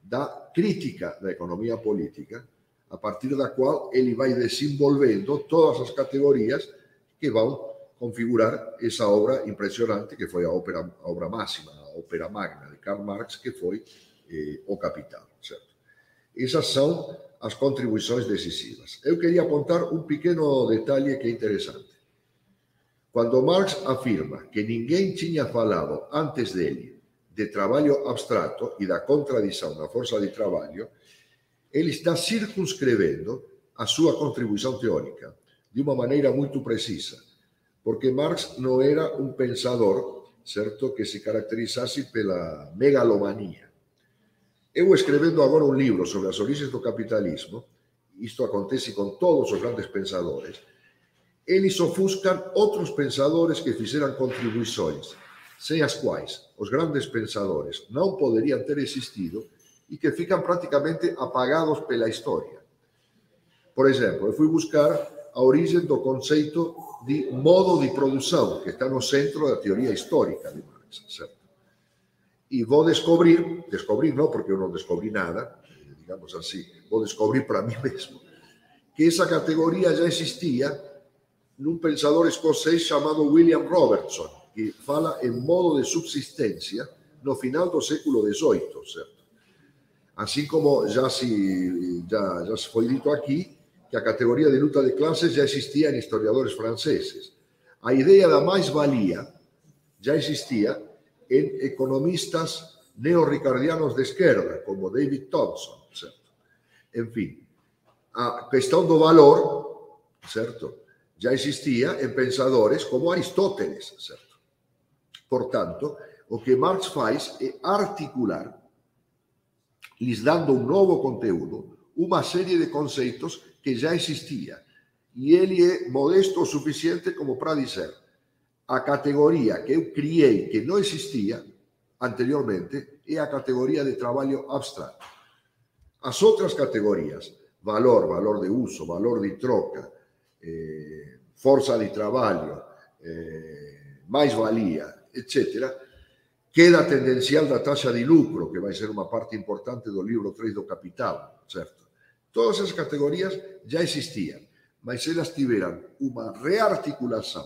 da crítica da economia política, a partir da qual ele vai desenvolvendo todas as categorias que vão configurar essa obra impressionante que foi a ópera, a obra máxima, a ópera magna de Karl Marx, que foi eh, O Capital, certo? Essas são as contribuições decisivas. Eu queria apontar um pequeno detalhe que é interessante. Quando Marx afirma que ninguém tinha falado antes dele de trabalho abstrato e da contradição da força de trabalho, ele está circunscrevendo a sua contribuição teórica de uma maneira muito precisa, porque Marx não era um pensador, certo, que se caracterizasse pela megalomania. Eu escrevendo agora um livro sobre as origens do capitalismo, isto acontece com todos os grandes pensadores, eles ofuscan outros pensadores que fizeram contribuições, sem as quais os grandes pensadores não poderiam ter existido e que ficam praticamente apagados pela história. Por exemplo, eu fui buscar a origem do conceito de modo de produção, que está no centro da teoria histórica de Marx, certo? E vou descobrir, descobrir não porque eu não descobri nada, digamos assim, vou descobrir para mim mesmo, que essa categoria já existia num pensador escocês chamado William Robertson, que fala em modo de subsistência no final do século XVIII, certo? Assim como já se, já, já se dito aqui, que a categoria de luta de classes já existia em historiadores franceses. A ideia da mais-valia já existia em economistas neo-ricardianos de esquerda, como David Thompson, certo? Enfim, a questão do valor, certo? Já existia em pensadores como Aristóteles, certo? Portanto, o que Marx faz é articular, lhes dando um novo conteúdo, uma série de conceitos que já existia. E ele é modesto o suficiente como para dizer a categoria que eu criei, que não existia anteriormente, é a categoria de trabalho abstrato. As outras categorias, valor, valor de uso, valor de troca, eh, forza di trabalho, eh, mais-valia, etc., queda tendencial da taxa de lucro, que vai ser uma parte importante do livro 3 do Capital, certo? Todas as categorias já existiam, mas elas tiveram uma rearticulação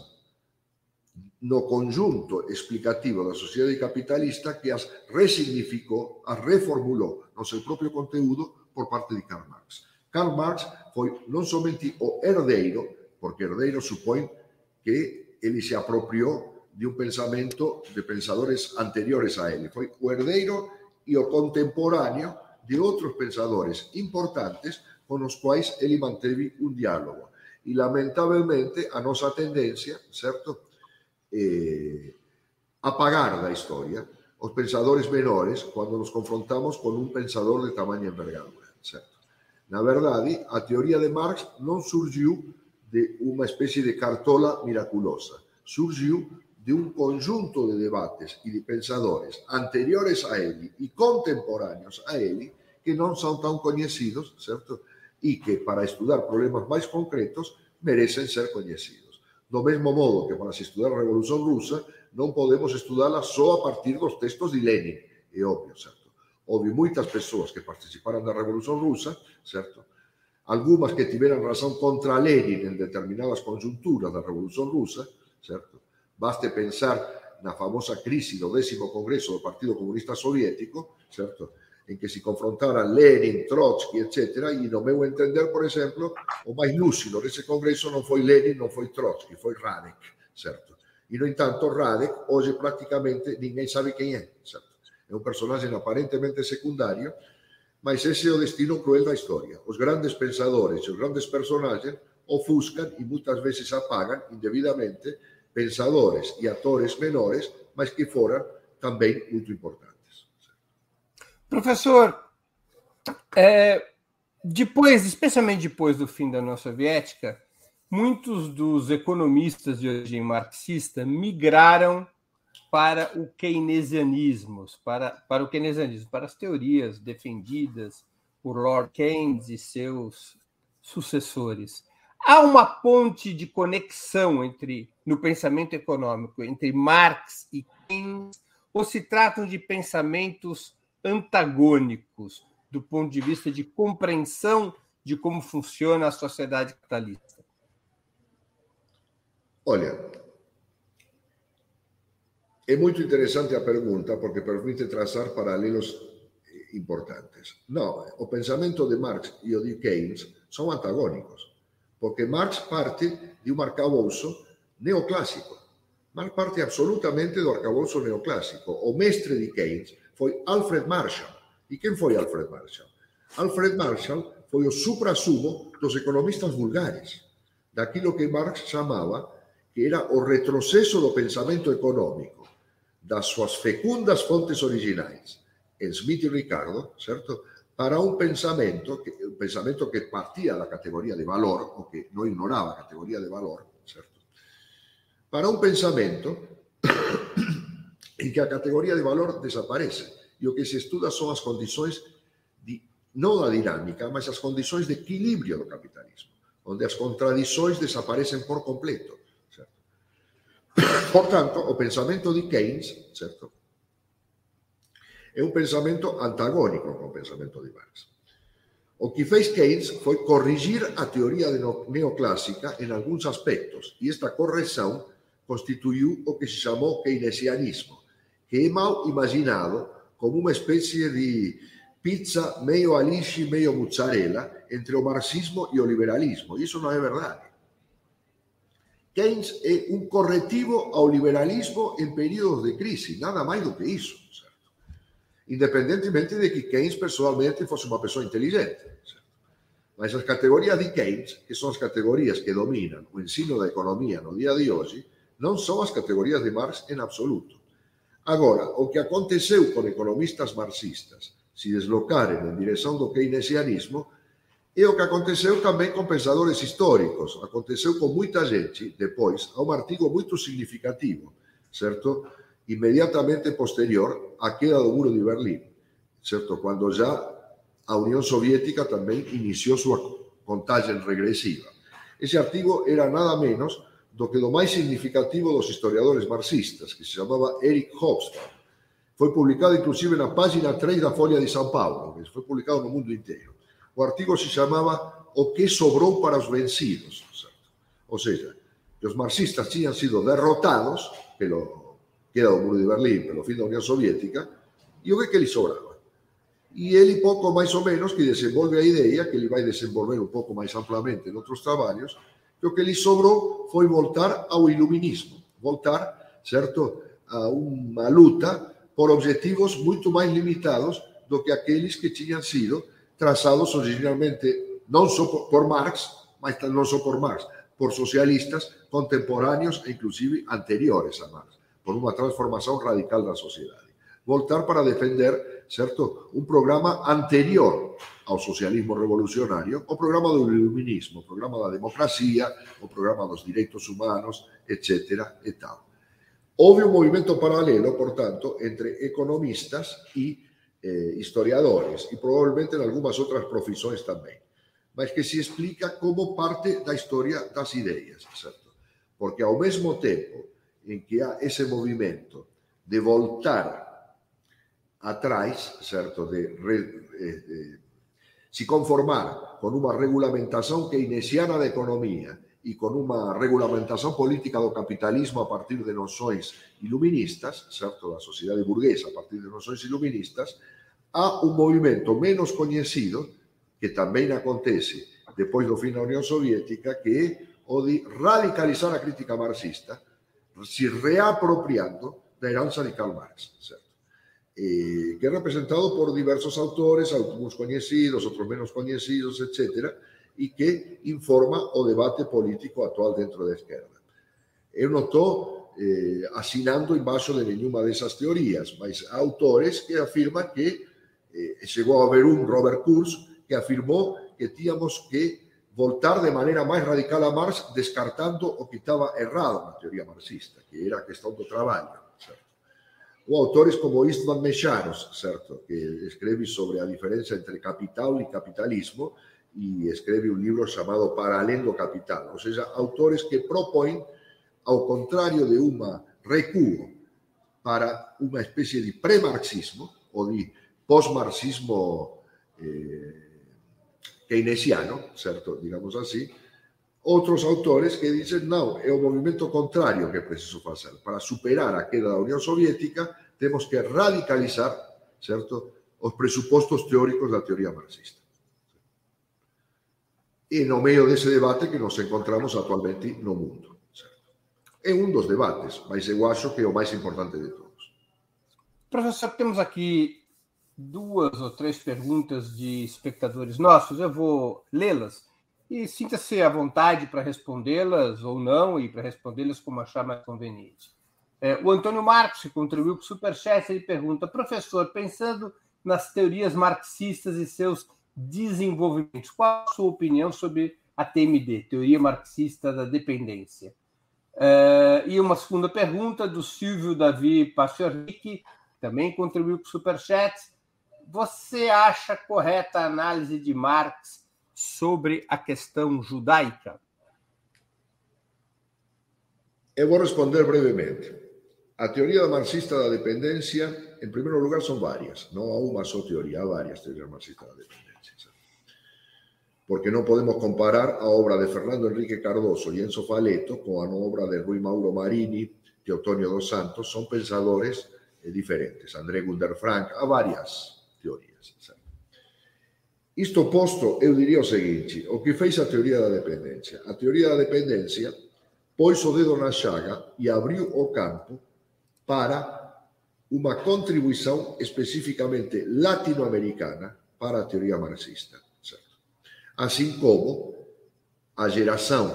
no conjunto explicativo da sociedade capitalista que as resignificou, as reformulou no seu próprio conteúdo por parte de Karl Marx. Karl Marx foi non somente o herdeiro, porque herdeiro supón que ele se apropiou de un pensamento de pensadores anteriores a ele. Foi o herdeiro e o contemporáneo de outros pensadores importantes con os quais ele manteve un diálogo. E, lamentavelmente, a nosa tendencia, certo, eh, apagar da historia os pensadores menores cando nos confrontamos con un pensador de tamaña envergadura, certo? Na verdade, a teoria de Marx não surgiu de uma espécie de cartola miraculosa, surgiu de um conjunto de debates e de pensadores anteriores a ele e contemporâneos a ele que não são tão conhecidos, certo? E que para estudar problemas mais concretos merecem ser conhecidos. Do mesmo modo que para se estudar a Revolução Russa, não podemos estudá-la só a partir dos textos de Lenin, é óbvio, certo? Houve muitas pessoas que participaram da Revolução Russa, certo? Algumas que tiveram razão contra Lenin em determinadas conjunturas da Revolução Russa, certo? Baste pensar na famosa crise do décimo congresso do Partido Comunista Soviético, certo? en que se confrontaran Lenin, Trotsky, etc. E, no meu entender, por exemplo, o máis lúcido desse congreso non foi Lenin, non foi Trotsky, foi Radek, certo? E, no entanto, Radek, hoxe prácticamente ninguén sabe quen é, certo? É un personaxe aparentemente secundario, mas ese é o destino cruel da historia. Os grandes pensadores e os grandes personaxes ofuscan e muitas veces apagan indebidamente pensadores e atores menores, mas que foran tamén muito importantes.
Professor, é, depois, especialmente depois do fim da União Soviética, muitos dos economistas de origem marxista migraram para o keynesianismo, para, para o keynesianismo, para as teorias defendidas por Lord Keynes e seus sucessores. Há uma ponte de conexão entre no pensamento econômico entre Marx e Keynes, ou se tratam de pensamentos antagônicos do ponto de vista de compreensão de como funciona a sociedade capitalista?
Olha, é muito interessante a pergunta porque permite traçar paralelos importantes. Não, o pensamento de Marx e o de Keynes são antagônicos, porque Marx parte de um arcabouço neoclássico. Marx parte absolutamente do arcabouço neoclássico. O mestre de Keynes foi Alfred Marshall. E quem foi Alfred Marshall? Alfred Marshall foi o supra-sumo dos economistas vulgares, daquilo que Marx chamava que era o retrocesso do pensamento econômico das suas fecundas fontes originais, Smith e Ricardo, certo? Para um pensamento que, um pensamento que partia da categoria de valor, ou que não ignorava a categoria de valor, certo? Para um pensamento em que a categoria de valor desaparece. E o que se estuda são as condições, de, não da dinâmica, mas as condições de equilíbrio do capitalismo, onde as contradições desaparecem por completo. Portanto, o pensamento de Keynes certo? é um pensamento antagônico com o pensamento de Marx. O que fez Keynes foi corrigir a teoria neoclássica em alguns aspectos, e esta correção constituiu o que se chamou keynesianismo, que é mal imaginado como uma espécie de pizza meio alice, meio mozzarella entre o marxismo e o liberalismo. Isso não é verdade. Keynes é um corretivo ao liberalismo em períodos de crise, nada mais do que isso. Certo? Independentemente de que Keynes pessoalmente fosse uma pessoa inteligente. Certo? Mas as categorias de Keynes, que são as categorias que dominam o ensino da economia no dia de hoje, não são as categorias de Marx em absoluto. Agora, o que aconteceu con economistas marxistas se deslocaron en direção do keynesianismo é o que aconteceu tamén con pensadores históricos. Aconteceu con moita gente depois a un artigo moito significativo, certo? Inmediatamente posterior á queda do muro de Berlín, certo? Cando já a Unión Soviética tamén iniciou súa contagem regresiva. Ese artigo era nada menos do que do máis significativo dos historiadores marxistas, que se chamaba Eric Hobsbawm. Foi publicado inclusive na página 3 da Folha de São Paulo, que foi publicado no mundo inteiro. O artigo se chamava O que sobrou para os vencidos. Certo? Ou seja, que os marxistas tinham sido derrotados pelo queda do muro de Berlim, pelo fim da União Soviética, e o que, que lhe sobrava? E ele, pouco mais ou menos, que desenvolve a ideia, que ele vai desenvolver um pouco mais amplamente em outros trabalhos, que o que lhe sobrou foi voltar ao iluminismo, voltar, certo, a uma luta por objetivos muito mais limitados do que aqueles que tinham sido traçados originalmente não só por Marx, mas não só por Marx, por socialistas contemporâneos e inclusive anteriores a Marx, por uma transformação radical da sociedade. Voltar para defender, certo, um programa anterior ao socialismo revolucionario, o programa do iluminismo, o programa da democracia, o programa dos direitos humanos, etc. e tal. Houve un paralelo, por tanto, entre economistas e eh, historiadores, e probablemente en algunhas outras profesións tamén, mas que se explica como parte da historia das ideas, certo? Porque ao mesmo tempo en que há ese movimento de voltar atrás, certo, de, de, de si conformar con unha regulamentación keynesiana da economía e con unha regulamentación política do capitalismo a partir de noções iluministas, certo, da sociedade burguesa a partir de noções iluministas, há un movimento menos coñecido que tamén acontece depois do fin da Unión Soviética, que é o de radicalizar a crítica marxista, se reapropiando da heranza de Karl Marx, certo? eh, que é representado por diversos autores, algunos coñecidos, outros menos coñecidos, etc., e que informa o debate político actual dentro da esquerda. Eu non estou eh, asinando embaixo de nenhuma desas teorías, mas há autores que afirman que eh, a haber un Robert Kurz que afirmou que tíamos que voltar de maneira máis radical a Marx descartando o que estaba errado na teoría marxista, que era a questão do traballo ou autores como Istvan Mecharos, certo? que escreve sobre a diferença entre capital e capitalismo e escreve un libro chamado Paralelo Capital, ou seja, autores que propõem, ao contrário de uma recuo para unha especie de pré-marxismo ou de pós-marxismo eh, keynesiano, certo, digamos así, outros autores que dicen non, é o movimento contrario que é preciso facer. Para superar a queda da Unión Soviética, temos que radicalizar, certo, os presupostos teóricos da teoría marxista. E no meio dese debate que nos encontramos actualmente no mundo. É un dos debates, mas eu acho que é o máis importante de todos.
Professor, temos aqui duas ou três perguntas de espectadores nossos, eu vou lê-las e sinta-se à vontade para respondê-las ou não, e para respondê-las como achar mais conveniente. É, o Antônio que contribuiu com o Superchat, ele pergunta: professor, pensando nas teorias marxistas e seus desenvolvimentos, qual a sua opinião sobre a TMD, Teoria Marxista da Dependência? É, e uma segunda pergunta do Silvio Davi Pachorric, também contribuiu com o Superchat. Você acha correta a análise de Marx sobre a questão judaica?
Eu vou responder brevemente. A teoria marxista da dependência, em primeiro lugar, são várias. Não há uma só teoria, há várias teorias marxistas da dependência. Porque não podemos comparar a obra de Fernando Henrique Cardoso e Enzo Faleto com a obra de Rui Mauro Marini, Teotonio dos Santos. São pensadores diferentes. André Gunder Frank, há várias teorias. Certo? Isto posto, eu diría o seguinte, o que fez a teoría da dependencia. A teoría da dependencia pois o dedo na xaga e abriu o campo para unha contribuición especificamente latinoamericana para a teoría marxista. Certo? Como a geración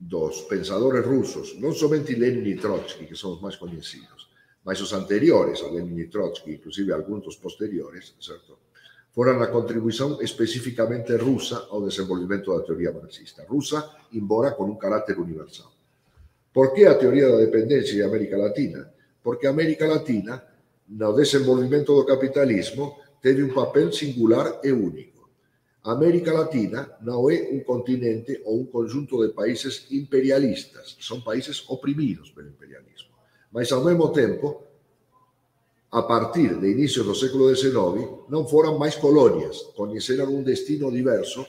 dos pensadores rusos, non somente Lenin e Trotsky, que son os máis coñecidos, mas os anteriores a Lenin e Trotsky, inclusive algúns dos posteriores, certo? fora a contribución especificamente rusa ao desenvolvimento da teoría marxista. Rusa, embora con un carácter universal. Por que a teoría da dependencia de América Latina? Porque América Latina, no desenvolvimento do capitalismo, teve un papel singular e único. América Latina non é un continente ou un conjunto de países imperialistas, son países oprimidos pelo imperialismo. Mas, ao mesmo tempo, a partir de inicios do século XIX, non foran máis colonias, coñeceran un destino diverso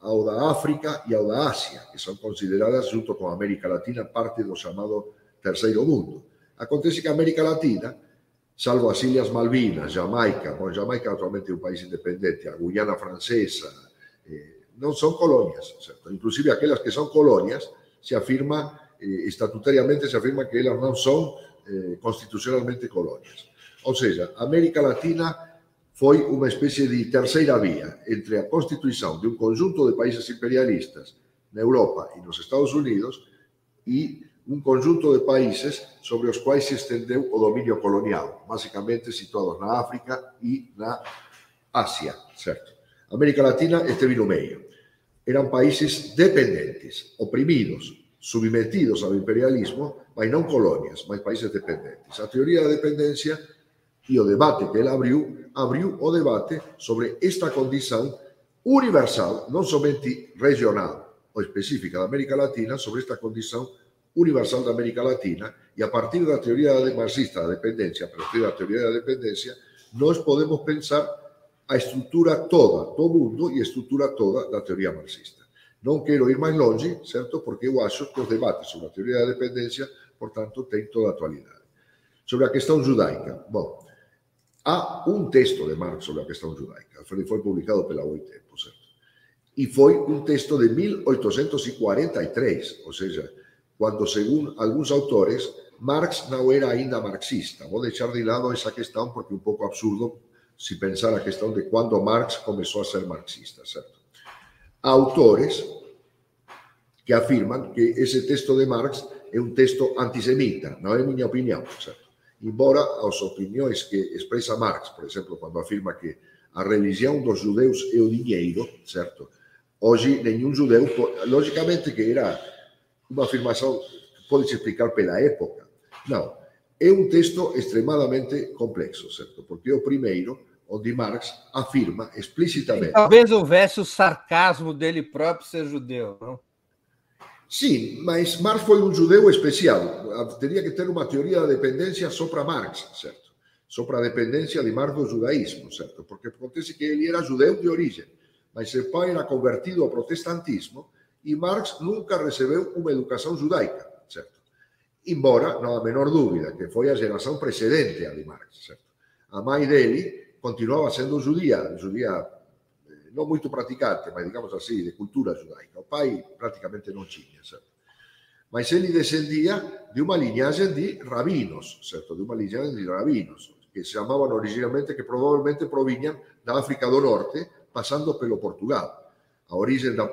ao da África e ao da Asia, que son consideradas, junto con América Latina, parte do chamado Terceiro Mundo. Acontece que América Latina, salvo as Ilhas Malvinas, Jamaica, bon, Jamaica actualmente é un país independente, a Guyana Francesa, eh, son colonias, certo? inclusive aquelas que son colonias, se afirma, eh, estatutariamente se afirma que elas non son eh, constitucionalmente colonias. Ou seja, América Latina foi unha especie de terceira vía entre a constituição de un conjunto de países imperialistas na Europa e nos Estados Unidos e un conjunto de países sobre os quais se estendeu o dominio colonial, basicamente situados na África e na Asia, certo? América Latina esteve no meio. Eran países dependentes, oprimidos, submetidos ao imperialismo, mas non colonias, mas países dependentes. A teoría da dependencia e o debate que ele abriu, abriu o debate sobre esta condición universal, non somente regional ou específica da América Latina, sobre esta condición universal da América Latina e a partir da teoría marxista da dependencia, a partir da teoría da dependencia, nós podemos pensar a estrutura toda do mundo e a estrutura toda da teoría marxista. Non quero ir máis longe, certo? Porque eu acho que os debates sobre a teoría da dependencia, por tanto, ten toda a actualidade. Sobre a questão judaica. Bom, há un texto de Marx sobre a questão judaica. Foi publicado pela Tempo, certo? E foi un texto de 1843, ou seja, quando, según algúns autores, Marx non era ainda marxista. Vou deixar de lado esa questão porque é un pouco absurdo si pensar a questão de quando Marx começou a ser marxista, certo? autores que afirman que ese texto de Marx é un texto antisemita, non é miña opinión, certo? Embora as opinións que expresa Marx, por exemplo, cando afirma que a religión dos judeus é o diñeiro, certo? Hoxe, nenhum judeu, lógicamente que era unha afirmación que pode explicar pela época. Non, é un texto extremadamente complexo, certo? Porque o primeiro onde Marx afirma explicitamente.
Talvez houvesse o sarcasmo dele próprio ser judeu, não?
Sim, mas Marx foi um judeu especial. Teria que ter uma teoria da dependência só para Marx, certo? Só para a dependência de Marx do judaísmo, certo? Porque acontece que ele era judeu de origem, mas seu pai era convertido ao protestantismo e Marx nunca recebeu uma educação judaica, certo? Embora, não há menor dúvida, que foi a geração precedente a de Marx, certo? A mãe dele continuava sendo judía eh, non moito praticante, mas digamos así, de cultura judaica. O pai prácticamente non tiña, certo? Mas ele descendía de unha liñaxe de rabinos, certo? De unha liñaxe de rabinos, que se chamaban originalmente, que probablemente proviñan da África do Norte, pasando pelo Portugal. A origen da...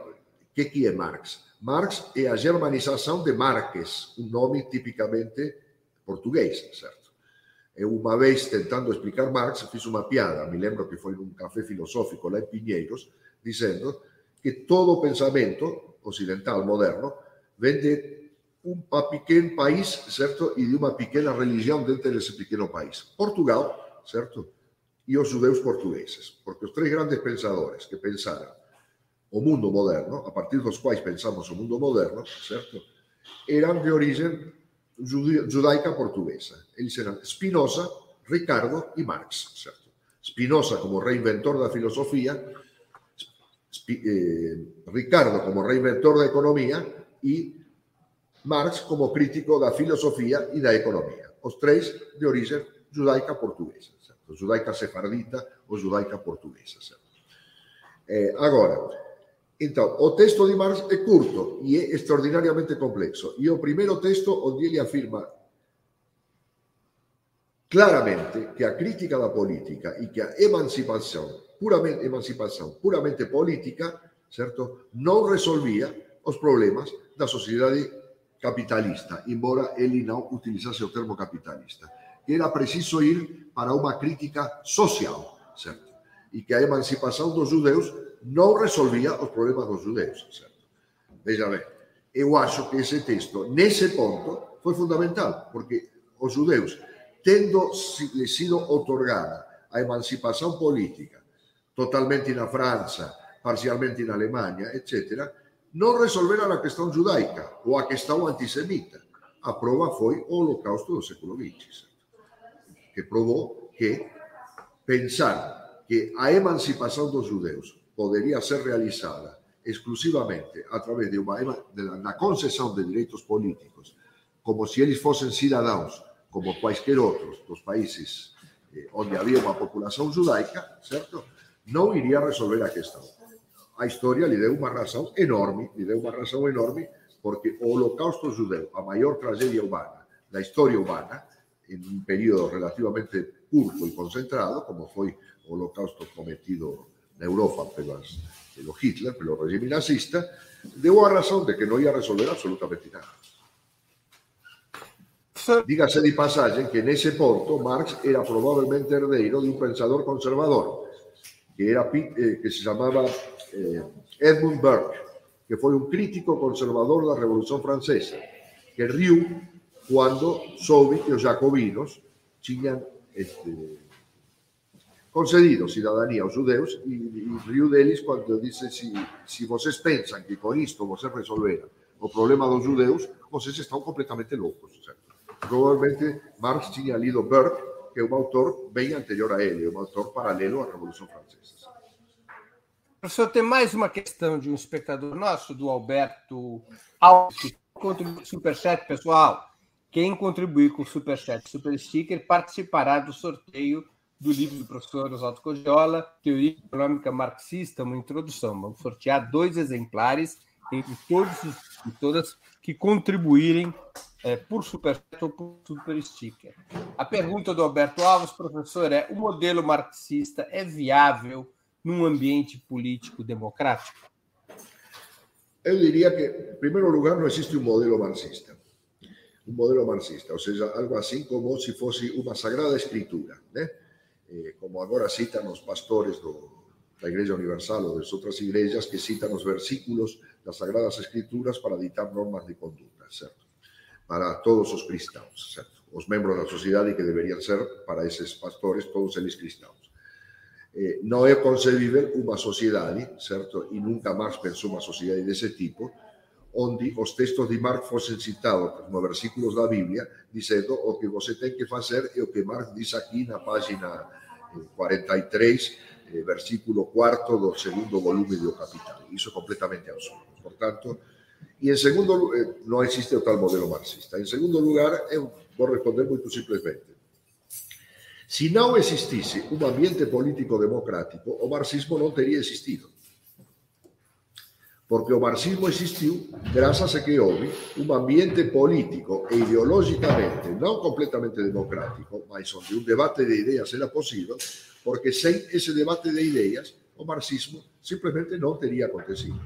Que que é Marx? Marx é a germanización de Marques, un nome tipicamente portugués, certo? E uma vez, tentando explicar Marx, fiz uma piada, me lembro que foi num café filosófico lá em Pinheiros, dizendo que todo o pensamento ocidental moderno vem de um pequeno país, certo? E de uma pequena religião dentro desse pequeno país. Portugal, certo? E os judeus portugueses. Porque os três grandes pensadores que pensaram o mundo moderno, a partir dos quais pensamos o mundo moderno, certo? Eram de origem judaica portuguesa. Eles eran Spinoza, Ricardo e Marx? Spinoza como reinventor da filosofía, eh, Ricardo como reinventor da economía e Marx como crítico da filosofía e da economía. Os tres de origen judaica portuguesa? Judaica sefardita ou judaica portuguesa, Então, o texto de Marx é curto e é extraordinariamente complexo. E o primeiro texto onde ele afirma claramente que a crítica da política e que a emancipação, puramente emancipação, puramente política, certo, não resolvia os problemas da sociedade capitalista, embora ele não utilizasse o termo capitalista. Era preciso ir para uma crítica social, certo? E que a emancipação dos judeus não resolvia os problemas dos judeus. Certo? Veja bem, eu acho que esse texto, nesse ponto, foi fundamental, porque os judeus, tendo sido otorgada a emancipação política, totalmente na França, parcialmente na Alemanha, etc., não resolveram a questão judaica ou a questão antissemita. A prova foi o Holocausto do século XX, que provou que pensar que a emancipação dos judeus poderia ser realizada exclusivamente a través de uma de de direitos políticos, como se eles fossem cidadãos, como quaisquer outros dos países eh, onde havia uma população judaica, certo? Não iria resolver a questão. A história lhe deu uma razão enorme, lhe deu uma razão enorme, porque Holocausto judeu, a maior tragédia humana da história humana, em um período relativamente curto e concentrado, como foi o Holocausto cometido Europa pelo Hitler, pelo regime nazista, deu a razón de que non ia resolver absolutamente nada. Dígase de pasaje que nese ponto Marx era probablemente herdeiro de un pensador conservador, que, era, eh, que se llamaba eh, Edmund Burke, que fue un crítico conservador de la Revolución Francesa, que riu cuando soube que los jacobinos tinham este, concedido ciudadanía aos judeus e, e riu deles quando dice si, si vocês pensan que con isto vocês resolveran o problema dos judeus, vocês estão completamente loucos. Certo? Provavelmente Marx tinha lido Burke, que é um autor bem anterior a ele, um autor paralelo à Revolução Francesa.
Professor, tem mais uma questão de um espectador nosso, do Alberto Alves, contribui Superchat, pessoal. Quem contribuir com o Superchat Super Sticker participará do sorteio do livro do professor Oswaldo Cogiola, Teoria Econômica Marxista, uma introdução. Vamos sortear dois exemplares entre todos e todas que contribuírem é, por Superchat ou por Super Sticker. A pergunta do Alberto Alves, professor, é: o modelo marxista é viável num ambiente político democrático?
Eu diria que, em primeiro lugar, não existe um modelo marxista. Um modelo marxista, ou seja, algo assim como se fosse uma sagrada escritura, né? Eh, como agora citan os pastores do, da Igreja Universal ou das outras igrejas que citan os versículos das Sagradas Escrituras para ditar normas de conduta, certo? Para todos os cristãos, certo? Os membros da sociedade que deverían ser, para esses pastores, todos eles cristãos. Eh, non é concebível unha sociedade, certo? E nunca máis pensou unha sociedade dese tipo, onde os textos de Marx fosen citados como versículos da Biblia, dizendo o que você tem que fazer é o que Marx diz aqui na página 43, eh, versículo 4 do segundo volume do Capital. Iso é completamente absurdo. Por tanto, e en segundo eh, existe tal modelo marxista. En segundo lugar, eu vou responder moito simplesmente. Si non existise un ambiente político democrático, o marxismo non teria existido. Porque o marxismo existiu grazas a que houve un ambiente político e ideológicamente non completamente democrático, mas onde un debate de ideas era posible, porque sen ese debate de ideas, o marxismo simplemente non teria acontecido.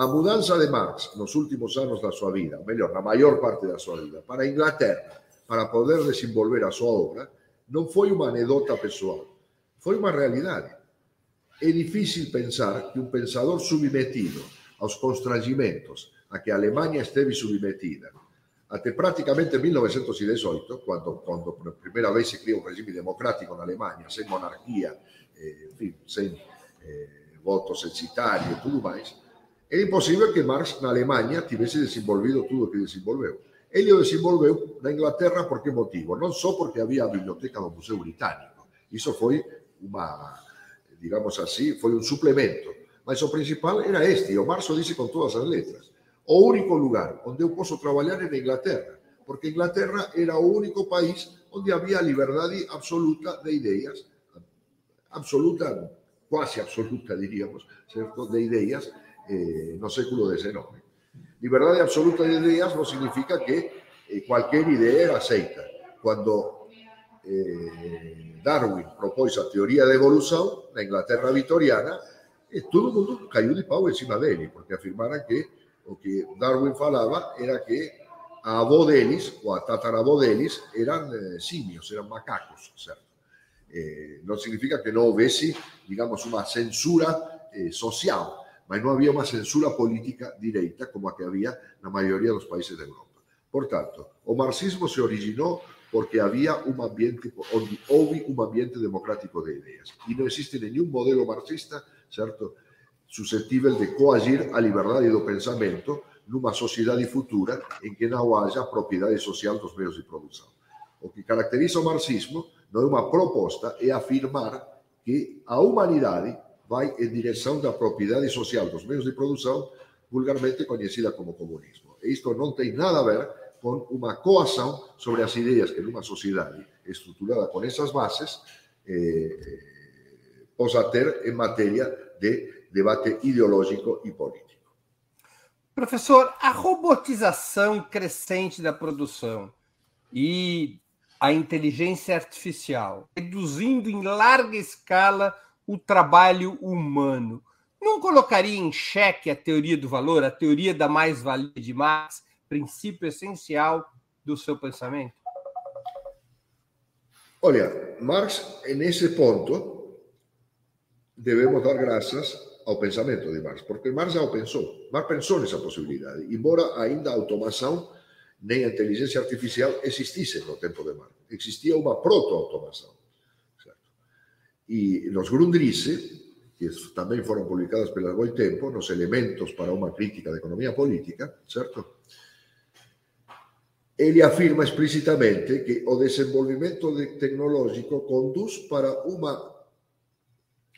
A mudanza de Marx nos últimos anos da súa vida, ou mellor, na maior parte da súa vida, para Inglaterra, para poder desenvolver a súa obra, non foi unha anedota pessoal, foi unha realidade. É difícil pensar que un pensador submetido aos constrangimentos a que a Alemanha esteve submetida até praticamente 1918, quando, quando por primeira vez se crea un regime democrático na Alemanha, sen monarquía, eh, en fin, eh, votos censitarios e tudo máis, é imposible que Marx na Alemanha tivese desenvolvido tudo o que desenvolveu. Ele o desenvolveu na Inglaterra por que motivo? Non só porque había a biblioteca do Museo Británico. Iso foi unha, digamos así, foi un suplemento. Mas o principal era este, e o Marxo dice con todas as letras. O único lugar onde eu posso trabalhar é na Inglaterra, porque Inglaterra era o único país onde había liberdade absoluta de ideas, absoluta, quase absoluta, diríamos, certo, de ideas eh, no século XIX. Liberdade absoluta de ideas non significa que eh, cualquier idea era aceita. Cuando eh, Darwin propôs a teoría de evolución na Inglaterra vitoriana, eh, todo o mundo caiu de pau encima dele, porque afirmaran que o que Darwin falaba era que a avó ou a tataravó deles, eran eh, simios, eran macacos? Eh, non significa que non houvese, digamos, unha censura eh, social, mas non había unha censura política directa como a que había na maioría dos países de Europa. Por tanto, o marxismo se originou porque había un ambiente houve un ambiente democrático de ideas e non existe nenhum modelo marxista, certo, susceptível de coagir a liberdade do pensamento nunha sociedade futura en que non haja propiedade social dos meios de produção. O que caracteriza o marxismo non é unha proposta, é afirmar que a humanidade vai em direção da propriedade social dos meios de produção, vulgarmente conhecida como comunismo. E isto não tem nada a ver com uma coação sobre as ideias que numa sociedade estruturada com essas bases eh, possa ter em matéria de debate ideológico e político.
Professor, a robotização crescente da produção e a inteligência artificial, reduzindo em larga escala o trabalho humano. Não colocaria em xeque a teoria do valor, a teoria da mais-valia de Marx, princípio essencial do seu pensamento?
Olha, Marx, nesse ponto, devemos dar graças ao pensamento de Marx, porque Marx já o pensou. Marx pensou nessa possibilidade, embora ainda a automação nem a inteligência artificial existisse no tempo de Marx. Existia uma proto-automação. E nos Grundrisse, que também foram publicadas pela Boy Tempo, nos elementos para uma crítica da economia política, certo? Ele afirma explicitamente que o desenvolvimento tecnológico conduz para uma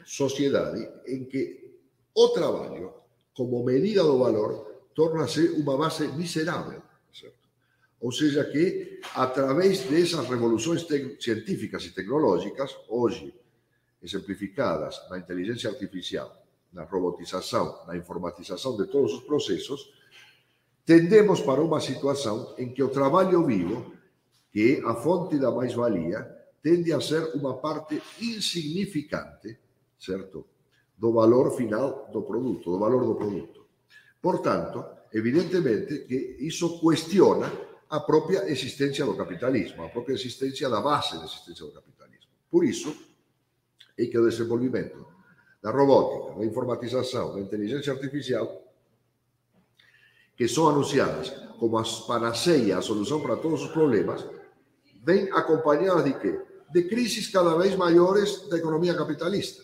sociedade em que o trabalho, como medida do valor, torna-se uma base miserável. Certo? Ou seja, que através dessas revoluções científicas e tecnológicas, hoje exemplificadas na inteligência artificial, na robotização, na informatização de todos os processos, tendemos para uma situação em que o trabalho vivo, que é a fonte da mais-valia, tende a ser uma parte insignificante, certo? Do valor final do produto, do valor do produto. Portanto, evidentemente que isso questiona a própria existência do capitalismo, a própria existência da base da existência do capitalismo. Por isso, é que o desenvolvimento da robótica, da informatização, da inteligência artificial, que são anunciadas como a panaceia, a solução para todos os problemas, vem acompanhadas de quê? De crises cada vez maiores da economia capitalista.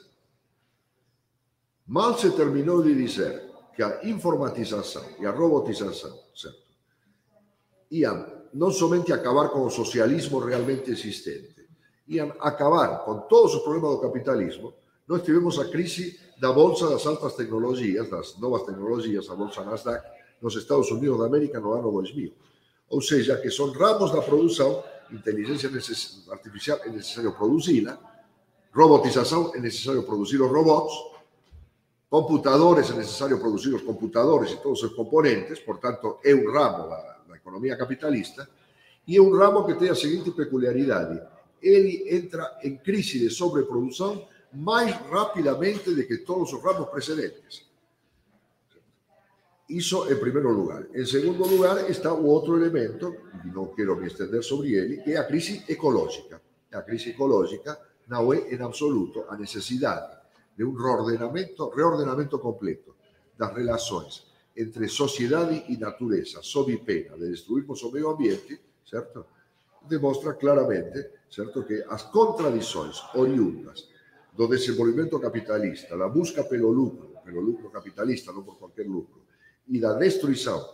Mal se terminou de dizer que a informatização e a robotização, certo? Iam não somente acabar com o socialismo realmente existente, iam acabar com todos os problemas do capitalismo, nós tivemos a crise da bolsa das altas tecnologias, das novas tecnologias, a bolsa Nasdaq, nos Estados Unidos da América no ano 2000. Ou seja, que são ramos da produção, inteligência artificial é necessário produzi-la, robotização é necessário produzir os robots, computadores é necessário produzir os computadores e todos os componentes, portanto, é um ramo da, da economia capitalista, e é um ramo que tem a seguinte peculiaridade: ele entra em crise de sobreprodução mais rapidamente do que todos os ramos precedentes. Isso em primeiro lugar. Em segundo lugar está o outro elemento, não quero me estender sobre ele, que é a crise ecológica. A crise ecológica não é, em absoluto, a necessidade de um reordenamento, reordenamento completo das relações entre sociedade e natureza, sob pena de destruirmos o meio ambiente, certo? Demostra claramente certo? que as contradições oriundas do desenvolvimento capitalista, da busca pelo lucro, pelo lucro capitalista, não por qualquer lucro, e da destruição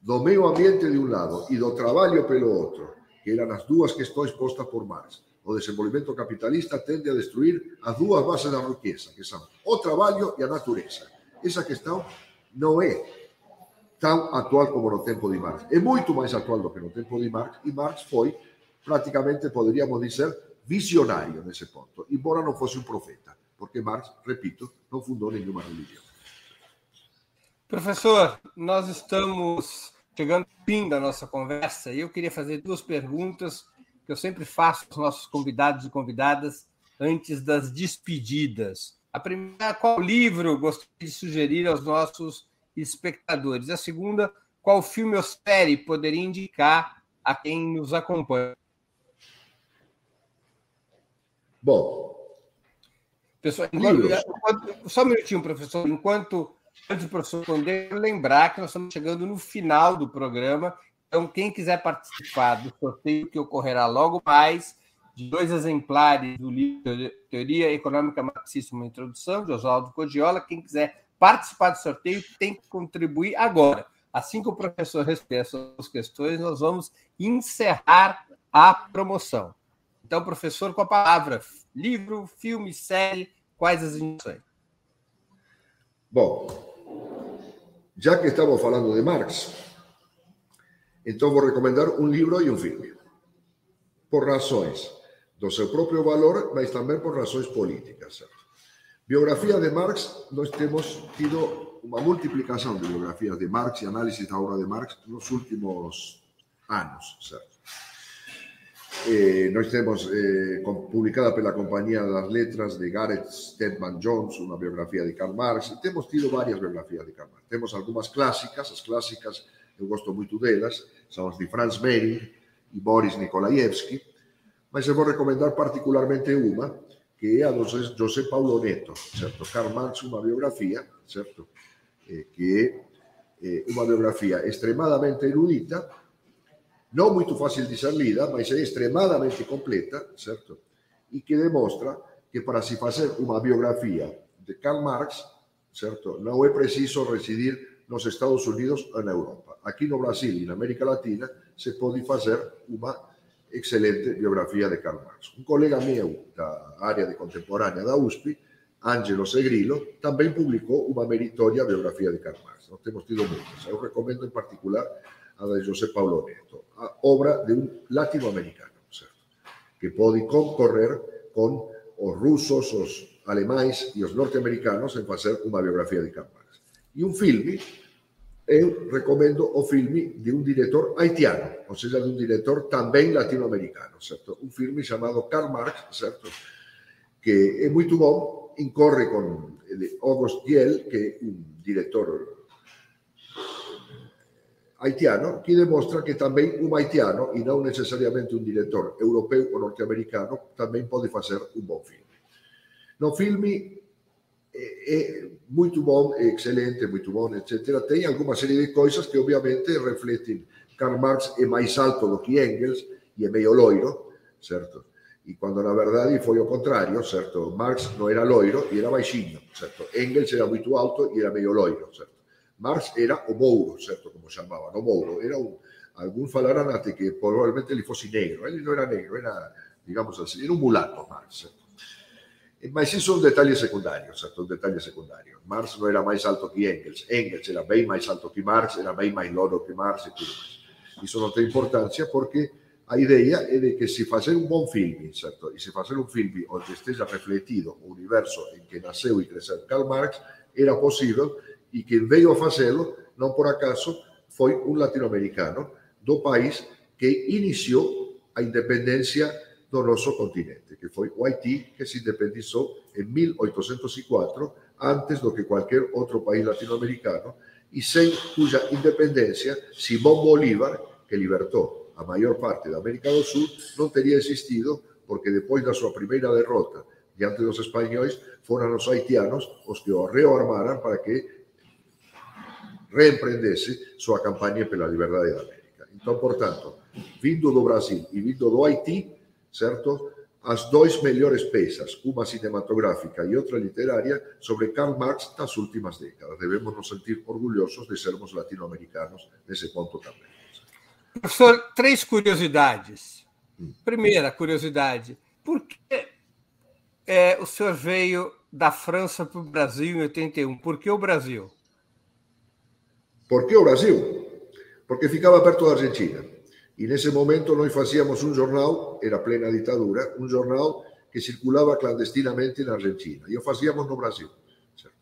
do meio ambiente de um lado e do trabalho pelo outro, que eram as duas questões postas por Marx. O desenvolvimento capitalista tende a destruir as duas bases da riqueza, que são o trabalho e a natureza. Essa questão não é tão atual como no tempo de Marx. É muito mais atual do que no tempo de Marx, e Marx foi praticamente poderíamos dizer visionário nesse ponto, embora não fosse um profeta, porque Marx, repito, não fundou nenhuma religião.
Professor, nós estamos chegando ao fim da nossa conversa e eu queria fazer duas perguntas que eu sempre faço aos nossos convidados e convidadas antes das despedidas. A primeira, qual livro gostaria de sugerir aos nossos espectadores? A segunda, qual filme ou série poderia indicar a quem nos acompanha?
Bom.
Pessoal, enquanto, só um minutinho, professor. Enquanto antes do professor responder, lembrar que nós estamos chegando no final do programa. Então, quem quiser participar do sorteio que ocorrerá logo mais, de dois exemplares do livro Teoria Econômica Marxista, uma introdução, de Oswaldo Codiola, quem quiser participar do sorteio tem que contribuir agora. Assim que o professor responder as questões, nós vamos encerrar a promoção. Então, professor, com a palavra, livro, filme, série, quais as indicações?
Bom, já que estamos falando de Marx, então vou recomendar um livro e um filme. Por razões do seu próprio valor, mas também por razões políticas. Biografia de Marx, nós temos tido uma multiplicação de biografias de Marx e análise da obra de Marx nos últimos anos, certo? Eh, nós temos eh, publicada pela Companhia das Letras de Gareth Stedman Jones, uma biografia de Karl Marx, e temos tido várias biografias de Karl Marx. Temos algumas clássicas, as clássicas eu gosto muito delas, são as de Franz Mehring e Boris Nikolaevsky, mas eu vou recomendar particularmente uma, che è a José Paulo Neto, certo? Karl Marx una biografia, certo? Eh, che è eh, una biografia estremamente erudita, non molto facile di ser lida, ma è estremamente completa, certo? E che dimostra che per si fare una biografia di Karl Marx, certo? non è preciso residir nos Estados Unidos o en Europa. Aquí no Brasil e in América Latina se pode fazer uma excelente biografia de Karl Marx. Un colega meu da área de contemporánea da USP, Angelo Segrilo, tamén publicou unha meritoria biografía de Karl Marx. Nós temos tido moitas. Eu recomendo en particular a de José Paulo Neto, obra de un latinoamericano, certo? que pode concorrer con os rusos, os alemães e os norteamericanos en facer unha biografía de Marx. E un filme eu recomendo o filme de un director haitiano, ou seja, de un director tamén latinoamericano, certo? Un filme chamado Karl Marx? Que é moito bom, incorre con August Diel, que é un director haitiano, que demostra que tamén un haitiano, e non necesariamente un director europeo ou norteamericano, tamén pode facer un bon filme. No filme é muito bom, excelente, muito bom, etc. Tem alguma série de coisas que, obviamente, refletem. Karl Marx é mais alto do que Engels e é meio loiro, certo? E quando, na verdade, foi o contrário, certo? Marx não era loiro e era baixinho, certo? Engels era muito alto e era meio loiro, certo? Marx era o Mouro, certo? Como chamavam, o Mouro. Era falaram até que provavelmente ele fosse negro. Ele não era negro, era, digamos assim, era un mulato, Marx, certo? Ma sì sono dettagli secondari, certo, un dettaglio secondario. Marx non era mai alto che Engels, Engels era ben mai alto che Marx, era ben mai lodo che Marx e tutto questo. E sono di importanza perché l'idea è che si faccia un buon film, certo? e si faccia un film donde esté riflettido l'universo in cui nasceu e cresceu Karl Marx, era possibile e che veio a farlo, non per caso, foi un latinoamericano do país che iniziò a independenza do nosso continente, que foi o Haití, que se independizou em 1804, antes do que qualquer outro país latino-americano, e sem cuja independência Simón Bolívar, que libertou a maior parte da América do Sul, não teria existido, porque depois da sua primeira derrota diante dos espanhóis, foram os haitianos os que o para que reemprendesse sua campanha pela liberdade da América. Então, portanto, vindo do Brasil e vindo do Haiti, certo? As dois melhores peças, uma cinematográfica e outra literária, sobre Karl Marx das últimas décadas. Devemos nos sentir orgulhosos de sermos latino-americanos nesse ponto também.
Professor, três curiosidades. Hum. Primeira curiosidade: por que é, o senhor veio da França para o Brasil em 81? Por que o Brasil?
Por que o Brasil? Porque ficava perto da Argentina. E nesse momento nós fazíamos um jornal, era plena ditadura, um jornal que circulava clandestinamente na Argentina. E o fazíamos no Brasil. Certo?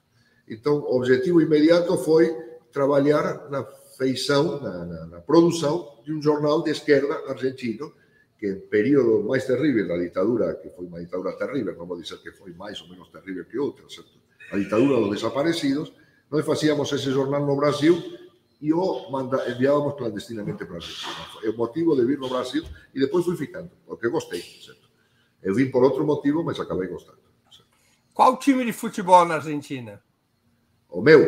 Então, o objetivo imediato foi trabalhar na feição, na, na, na, produção de um jornal de esquerda argentino, que em período mais terrível da ditadura, que foi uma ditadura terrível, não vou dizer que foi mais ou menos terrível que outra, certo? a ditadura dos desaparecidos, nós fazíamos esse jornal no Brasil e o manda, enviávamos clandestinamente para a Argentina. O motivo de vir no Brasil e depois fui ficando, porque gostei. Certo? Eu vim por outro motivo, mas acabei gostando. Certo?
Qual time de futebol na Argentina?
O meu,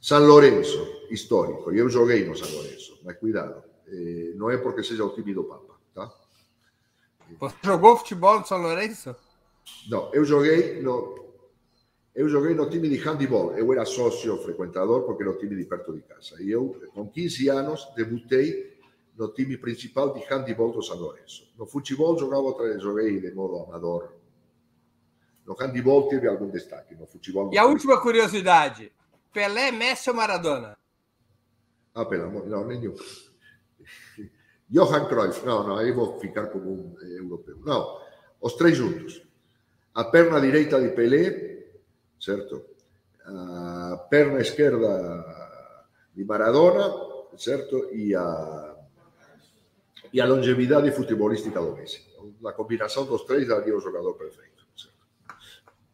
San Lorenzo, histórico. Eu joguei no San Lorenzo, mas cuidado, eh, não é porque seja o time do Papa, tá?
Você jogou futebol no São Lourenço?
Não, eu joguei no, eu joguei no time de handball, eu era sócio frequentador porque era o time de perto de casa. E eu, com 15 anos, debutei no time principal de handball do San Lourenço. No futebol jogava joguei de modo amador. No handball teve algum destaque, no futebol...
E a última curiosidade, Pelé, Messi ou Maradona?
Ah, pelo amor, não, nenhum. Johan Cruyff, não, não, aí vou ficar como um eh, europeu. Não, os três juntos. A perna direita de Pelé, certo? A perna esquerda de Maradona, certo? E a, e a longevidade futebolística do Messi. A combinação dos três daria o jogador perfeito. Certo?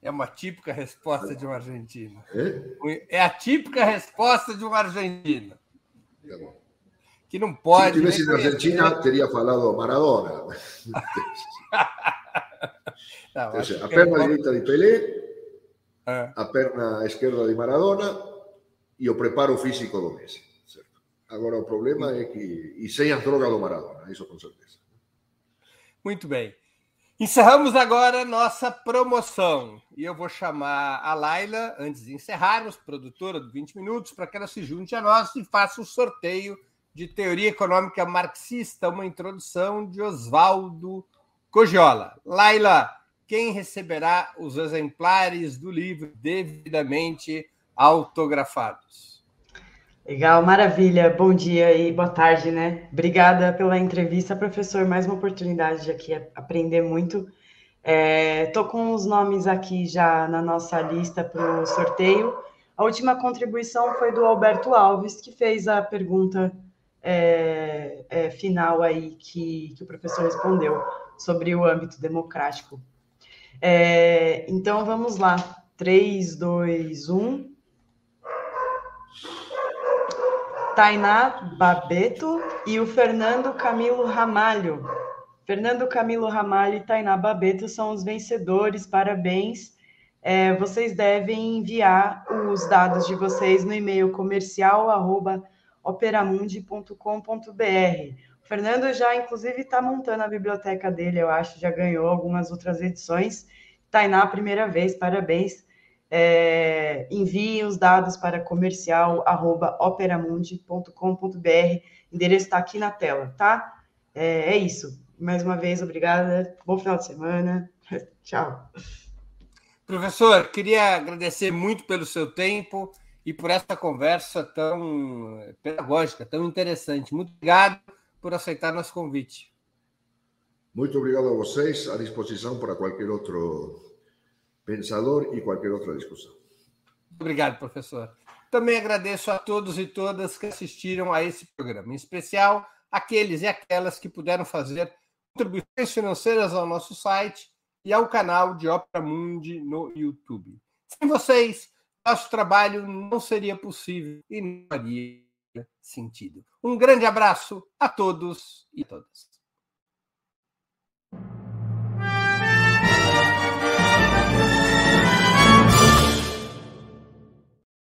É uma típica resposta de um argentino. É? é a típica resposta de um argentino. Tá bom. Que não pode.
Se tivesse na Argentina, teria falado Maradona. Não, a perna é direita de Pelé, é. a perna esquerda de Maradona e o preparo físico do Messi. Certo? Agora, o problema é que. E sem a droga do Maradona, isso com certeza.
Muito bem. Encerramos agora nossa promoção. E eu vou chamar a Laila, antes de encerrarmos, produtora do 20 Minutos, para que ela se junte a nós e faça o um sorteio de Teoria Econômica Marxista, uma introdução de Oswaldo Cogiola. Laila, quem receberá os exemplares do livro devidamente autografados?
Legal, maravilha. Bom dia e boa tarde, né? Obrigada pela entrevista, professor. Mais uma oportunidade de aqui aprender muito. Estou é, com os nomes aqui já na nossa lista para o sorteio. A última contribuição foi do Alberto Alves, que fez a pergunta é, é, final aí que, que o professor respondeu sobre o âmbito democrático. É, então vamos lá. 3, 2, 1. Tainá Babeto e o Fernando Camilo Ramalho. Fernando Camilo Ramalho e Tainá Babeto são os vencedores, parabéns. É, vocês devem enviar os dados de vocês no e-mail comercial arroba operamundi.com.br. O Fernando já, inclusive, está montando a biblioteca dele, eu acho, já ganhou algumas outras edições. Tainá, primeira vez, parabéns é, enviem os dados para comercial@operamundi.com.br. Endereço está aqui na tela, tá? É, é, isso. Mais uma vez, obrigada. Bom final de semana. Tchau.
Professor, queria agradecer muito pelo seu tempo e por essa conversa tão pedagógica, tão interessante. Muito obrigado por aceitar nosso convite.
Muito obrigado a vocês, à disposição para qualquer outro pensador e qualquer outra discussão.
Obrigado, professor. Também agradeço a todos e todas que assistiram a esse programa, em especial aqueles e aquelas que puderam fazer contribuições financeiras ao nosso site e ao canal de Opera Mundi no YouTube. Sem vocês, nosso trabalho não seria possível e não faria sentido. Um grande abraço a todos e todas.